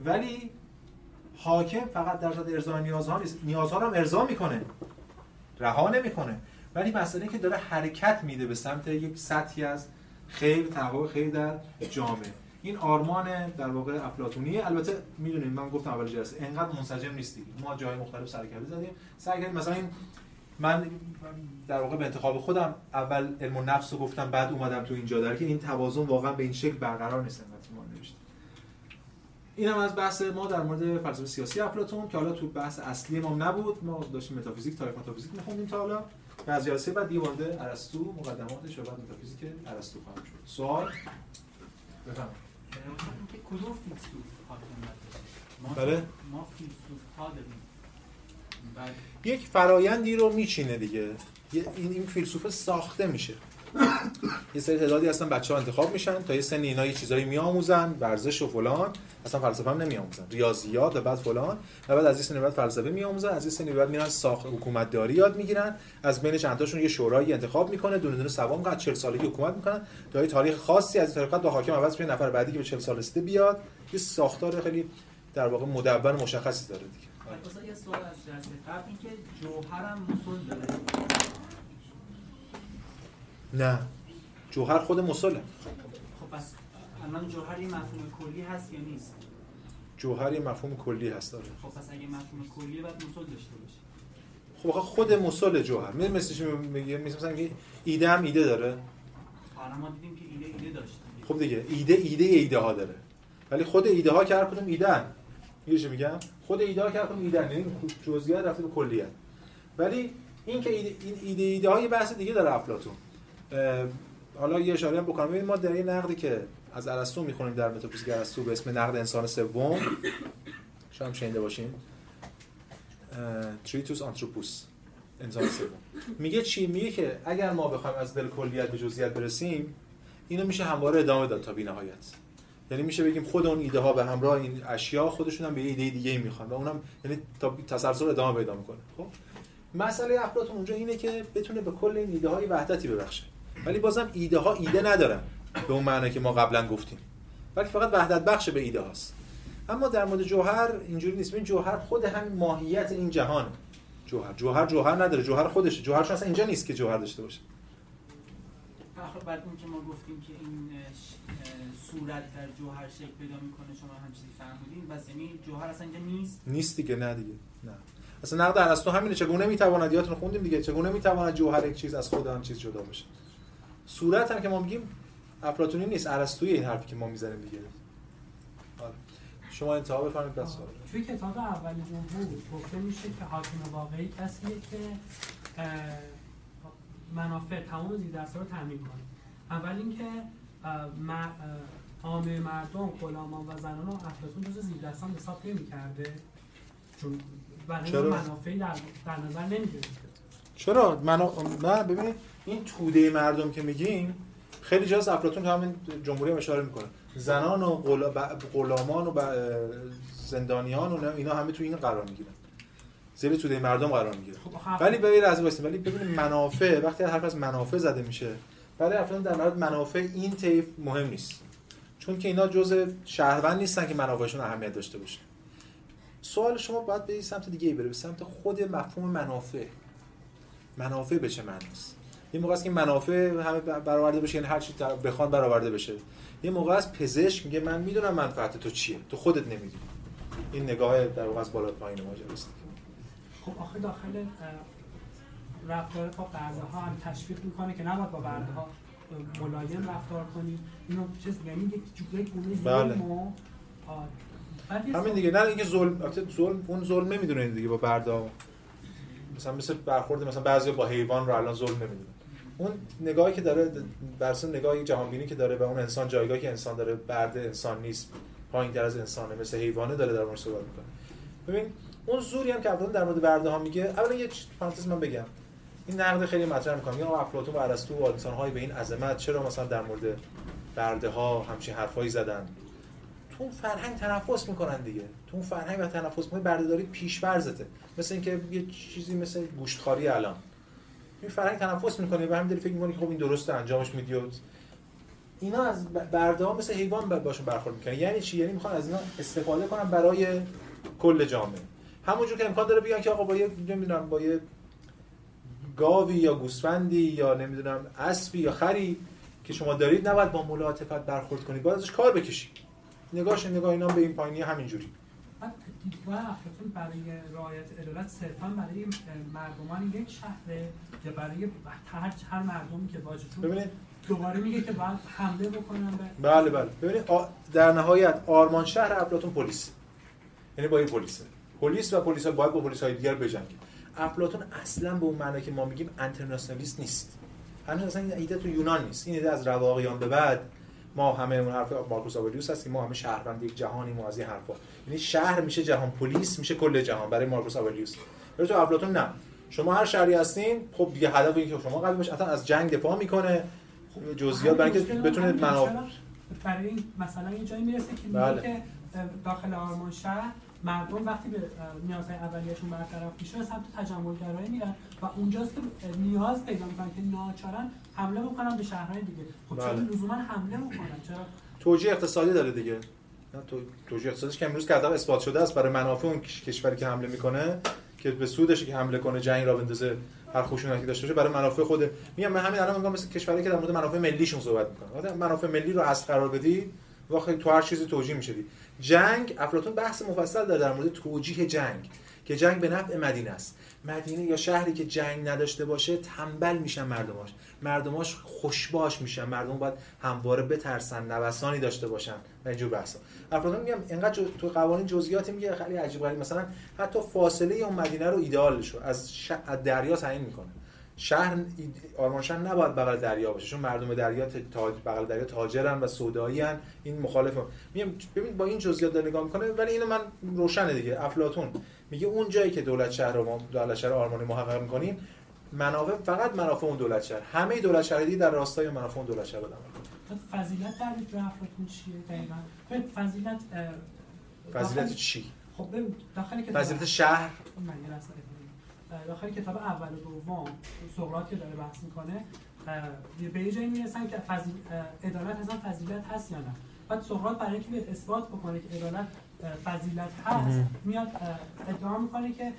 ولی حاکم فقط در سطح ارضای نیازها نیست. نیازها رو هم ارضا می‌کنه. رها نمی‌کنه. ولی مسئله که داره حرکت میده به سمت یک سطحی از خیر تحقق خیر در جامعه. این آرمان در واقع افلاطونیه. البته می‌دونید من گفتم اول جلسه انقدر منسجم نیست دیگه. ما جای مختلف سرکله زدیم. سعی مثلا این من در واقع به انتخاب خودم اول علم و نفس رو گفتم بعد اومدم تو اینجا. در که این توازن واقعا به این شکل برقرار نیست ما اینم از بحث ما در مورد فلسفه سیاسی افلاطون که حالا تو بحث اصلی ما نبود. ما داشتیم متافیزیک تاریخ متافیزیک می‌خوندیم تا حالا. از جلسه بعد دیگه وارد ارسطو مقدماتش و بعد متافیزیک ارسطو خواهیم شد. سوال؟ بفرمایید. کدوم فیلسوف ما بله. ما فیلسوف ها داریم. بعد یک فرایندی رو میچینه دیگه. این این فیلسوف ساخته میشه. *coughs* یه سری تعدادی هستن بچه ها انتخاب میشن تا یه سنی اینا یه چیزایی میآموزن ورزش و فلان. اصلا فلسفه هم نمیآموزن. ریاضیات و بعد فلان. و بعد از یه سنی بعد فلسفه میآموزن از یه سنی بعد میرن ساخت حکومتداری یاد می‌گیرن. از بین چند تاشون یه شورایی انتخاب می‌کنه دونه دونه سوام می‌کنن 40 سالگی حکومت می‌کنن. تا یه تاریخ خاصی از این تاریخ بعد با حاکم عوض میشه نفر بعدی که به 40 سال رسیده بیاد. یه ساختار خیلی در واقع مدون مشخصی داره دیگه. مثلا یه سوال از جلسه. قبل اینکه جوهرم مسل داره نه. جوهر خود مسله خب پس الان جوهر یه مفهوم کلی هست یا نیست؟ جوهر یه مفهوم کلی هست داره خب پس اگه مفهوم کلیه باید مسل داشته باشه. خب آخه خود مسل جوهر. می مثل چی میگه مثل مثلا میگه ایده هم ایده داره. حالا ما دیدیم که ایده ایده داشت دیگه. خب دیگه ایده ایده ایده ها داره. ولی خود ایده ها که هر کدوم ایده چی میگم؟ خود ایده ها که هر کدوم ایده هن. یعنی جزئیات رفته به کلیت ولی این که ایده این ایده, ایده های بحث دیگه داره افلاطون. حالا یه اشاره بکنم. ببینید ما در این نقدی که از ارسطو می‌خونیم در متافیزیک ارسطو به اسم نقد انسان سوم هم شنیده باشین. تریتوس آنتروپوس انسان سوم. میگه چی؟ میگه که اگر ما بخوایم از دل کلیت به جزئیات برسیم اینو میشه همواره ادامه داد تا بی‌نهایت. یعنی میشه بگیم خود اون ایده ها به همراه این اشیا خودشون هم به ایده دیگه می‌خوان و اونم یعنی تا تسلسل ادامه پیدا می‌کنه. خب؟ مسئله افلاطون اونجا اینه که بتونه به کل این ایده های وحدتی ببخشه. ولی بازم ایده ها ایده ندارن. به اون معنی که ما قبلا گفتیم. بلکه فقط وحدت بخش به ایده هاست. اما در مورد جوهر اینجوری نیست. ببین جوهر خود همین ماهیت این جهان. جوهر جوهر جوهر نداره. جوهر خودشه. جوهرش اصلا اینجا نیست که جوهر داشته باشه. بعد اون که ما گفتیم که این صورت در جوهر شکل پیدا می‌کنه شما هم چیزی فهمیدین. بس یعنی جوهر اصلا اینجا نیست؟ نیست دیگه نه دیگه نه. اصلا نقد ارسطو همینه. چگونه می‌تواند؟ یادتون خوندیم دیگه. چگونه می‌تواند جوهر یک چیز از خود آن چیز جدا باشه صورت هم که ما میگیم افلاطونی نیست ارسطویی این حرفی که ما می‌زنیم دیگه. آره. شما انتها بفرمایید بس سوال توی کتاب اول جمهور گفته میشه که حاکم واقعی کسیه که منافع تمام زیردستا رو تامین کنه. اول اینکه اه، م- اه، عامه مردم غلامان و زنان رو افلاطون جز زیردستان حساب نمی‌کرده. چون برای چرا؟ منافعی در, در نظر نمی‌گرفته. چرا؟ من نه ببینید این توده مردم که میگیم خیلی جاست افلاطون تو همین جمهوری هم اشاره می‌کنه. زنان و غلامان و زندانیان و اینا همه تو این قرار می‌گیرن. زیر توده مردم قرار می‌گیرن. خب ولی به از واسه ولی ببینید منافع وقتی حرف از منافع زده میشه برای افلاطون در نهایت منافع این طیف مهم نیست. چون که اینا جزء شهروند نیستن که منافعشون اهمیت داشته باشه. سوال شما باید به سمت دیگه ای بره به سمت خود مفهوم منافع. منافع به چه معناست یه موقع است که منافع همه برآورده بشه یعنی هر چی بخوان برآورده بشه. یه موقع است پزشک میگه من می‌دونم منفعت تو چیه تو خودت نمی‌دونی. این نگاه در واقع از بالا پایین ماجراست خب آخه داخل رفتار با برده ها هم تشویق می‌کنه که نباید با برده ها ملایم رفتار کنیم اینو چیز یعنی یک بله. یه همین دیگه نه اینکه ظلم البته ظلم اون ظلم نمی‌دونه دیگه با بردا مثلا مثل برخورد مثلا بعضی با حیوان رو الان ظلم نمی‌دونه اون نگاهی که داره بر اساس نگاهی جهانبینی که داره و اون انسان جایگاهی که انسان داره برده انسان نیست پایین از انسانه مثل حیوانه داره در موردش صحبت می‌کنه. ببین اون زوری هم که افلاطون در مورد برده ها میگه اولا یه پرانتز من بگم. این نقد خیلی مطرح می‌کنم یا افلاطون و ارسطو و انسان به این عظمت چرا مثلا در مورد برده ها همچین حرفایی زدن؟ تو اون فرهنگ تنفس می‌کنن دیگه. تو اون فرهنگ و تنفس می‌کنن بردهداری پیشورزته. مثل اینکه یه چیزی مثل گوشتخواری الان. این فرهنگ تنفس می‌کنه و همین داری فکر می‌کنی که خب این درسته انجامش میدی. اینا از برده ها مثل حیوان باشون برخورد می‌کنن. یعنی چی؟ یعنی می‌خوان از اینا استفاده کنن برای کل جامعه. همونجور که امکان داره بگن که آقا با یه نمی‌دونم با یه گاوی یا گوسفندی یا نمی‌دونم اسبی یا خری که شما دارید نباید با ملاطفت برخورد کنید. باید ازش کار بکشید. نگاهش نگاه اینا به این پایینی همینجوری. بعد دیدگاه افلاطون برای رعایت عدالت صرفا برای مردمان یک شهره یا برای هر هر مردمی که واجدشون ببینید. دوباره میگه که باید حمله بکنن به بله بله. ببینید در نهایت آرمان شهر افلاطون پلیس. یعنی با این پلیسه پلیس و پلیس ها باید با پلیس های دیگر بجنگه افلاطون اصلا به اون معنی که ما میگیم انترناسیونالیست نیست. هنوز اصلا این ایده تو یونان نیست. این ایده از رواقیان به بعد ما همه اون حرف مارکوس آورلیوس هستیم ما همه شهروند یک جهانیم و از این حرفا. یعنی شهر میشه جهان پلیس میشه کل جهان برای مارکوس آورلیوس ولی تو افلاطون نه. شما هر شهری هستین خب دیگه هدف اینه که شما قوی باشید اصلا از جنگ دفاع می‌کنه. جزئیات برای اینکه بتونه منافع برای این مثلا یه جایی می‌رسه که میگه بله. که داخل آرمان شهر مردم وقتی به نیازهای اولیه‌شون برطرف میشه سمت تجملگرایی میرن. و اونجاست که نیاز پیدا می‌کنن که ناچارن حمله بکنن به شهرهای دیگه. خب چرا بله. لزوما حمله بکنن چرا؟ توجیه اقتصادی داره دیگه. تو توجیه اقتصادیش که امروز که اثبات شده است. برای منافع اون کش- کشوری که حمله می‌کنه که به سودش که حمله کنه جنگ را بندازه هر خشونتی داشته باشه برای منافع خوده میگم من همین الان میگم مثل کشوری که در مورد منافع ملیشون صحبت می‌کنه منافع ملی رو اصل قرار بدی واقعا تو هر چیزی توجیه میشه دی. جنگ افلاطون بحث مفصل داره در مورد توجیه جنگ که جنگ به نفع مدینه است. مدینه یا شهری که جنگ نداشته باشه تنبل میشن مردماش. مردماش خوشباش میشن. مردم باید همواره بترسن نوسانی داشته باشن. و اینجور بحثا. افلاطون میگم اینقدر تو قوانین جزئیاتی میگه خیلی عجیب غریب. مثلا حتی فاصله اون مدینه رو ایدئالش رو از, ش... از دریا تعیین می‌کنه. شهر آرمان شهر نباید بغل دریا باشه چون مردم دریا تاج بغل دریا تاجرن و سودایی این مخالفه میگم ببین با این جزئیات داره نگاه می‌کنه ولی اینو من روشنه دیگه. افلاطون میگه اون جایی که دولت شهر رو ما دولت شهر آرمانی محقق می‌کنیم منافع فقط منافع اون دولت شهر. همه دولت شهری در راستای منافع اون دولت شهر عمل فضیلت در دیدگاه افلاطون چیه دقیقاً؟ فضیلت فضیلت چی؟ خب داخل کتاب فضیلت شهر؟ بدم. داخل کتاب اول و دوم سقراط که داره بحث می‌کنه به یه جایی می‌رسن که فضیل عدالت اصلا فضیلت هست یا نه. بعد سقراط برای اینکه اثبات بکنه که عدالت اه، فضیلت هست. میاد ادعا می‌کنه که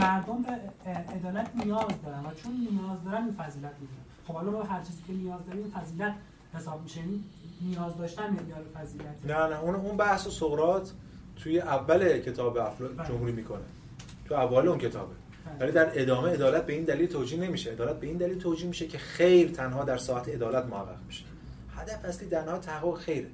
مردم به عدالت نیاز دارن و چون نیاز دارن این فضیلت می‌دونن. خب حالا ما هر چیزی که نیاز داریم فضیلت حساب میشه. این نیاز داشتن معیار فضیلت. نه نه اون اون بحث و سقراط توی اول کتاب افلا بله. جمهوری می‌کنه. تو اول اون کتابه. ولی در ادامه عدالت به این دلیل توجیه نمیشه. عدالت به این دلیل توجیه میشه که خیر تنها در ساعت عدالت محقق میشه. هدف اصلی در نهایت تحقق خیره.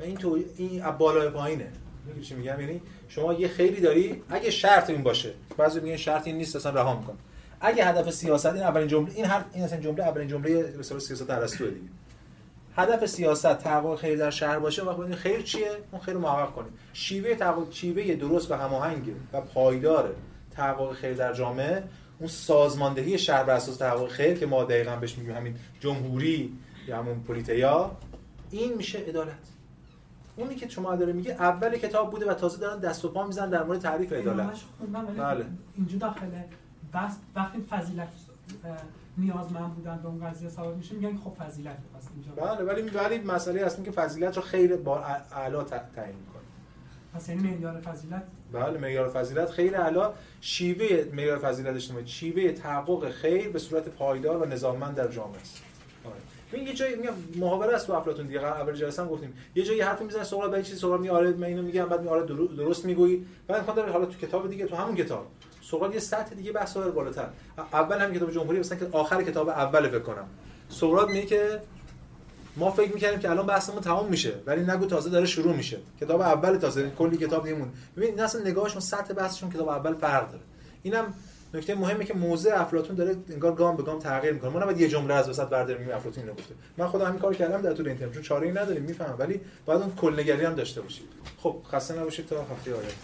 و این تو این از بالا به پایینه. میگی چی میگم؟ یعنی شما یه خیری داری اگه شرط این باشه بعضی میگن شرط این نیست اصلا رها میکن اگه هدف سیاست این اولین جمله این هر این اصلا جمله اولین جمله به سیاست ارسطو دیگه. هدف سیاست تحقق خیر در شهر باشه وقت ببینید خیر چیه؟ اون خیر رو محقق کنیم شیوه تحقق شیوه درست و هماهنگ و پایدار تحقق خیر در جامعه. اون سازماندهی شهر بر اساس تحقق خیر که ما دقیقا بهش میگیم همین جمهوری یا همون پلیتیا این میشه عدالت. اونی که شما داره میگه اول کتاب بوده و تازه دارن دست و پا می‌زنن در مورد تعریف عدالت. بله. اینجا داخل بس وقتی فضیلت نیازمند بودن به اون قضیه ثابت میشه میگن خب فضیلت پس اینجا بله ولی ولی مسئله هست که فضیلت رو خیر با اعلا تعیین می‌کنه. پس یعنی معیار فضیلت؟ بله معیار فضیلت خیر اعلا شیوه معیار فضیلت اجتماعی شیوه تحقق خیر به صورت پایدار و نظاممند در جامعه است. آره. ببین یه جایی میگم محاوره است تو افلاطون دیگه. اول جلسه هم گفتیم. یه جایی حرفی می‌زنه سوال بعد چیزی سوال می آره من اینو میگم بعد می آره درست می‌گویی. بعد امکان حالا تو کتاب دیگه تو همون کتاب. سقراط یه سطح دیگه بحث رو بالاتر. اول هم کتاب جمهوری مثلا که آخر کتاب اول فکر کنم. سقراط میگه که ما فکر می‌کردیم که الان بحثمون تمام میشه ولی نگو تازه داره شروع میشه. کتاب اول تازه کلی کتاب دیمون ببین این اصلا نگاهشون سطح بحثشون کتاب اول فرق داره. اینم نکته مهمه که موضع افلاطون داره انگار گام به گام تغییر می‌کنه. ما نباید یه جمله از وسط برداریم میگیم افلاطون اینو گفته. من خودم همین کارو کردم در طول این ترم چون چاره ای نداریم می‌فهمم. ولی باید اون کل نگری هم داشته باشید. خب خسته نباشید تا هفته آینده.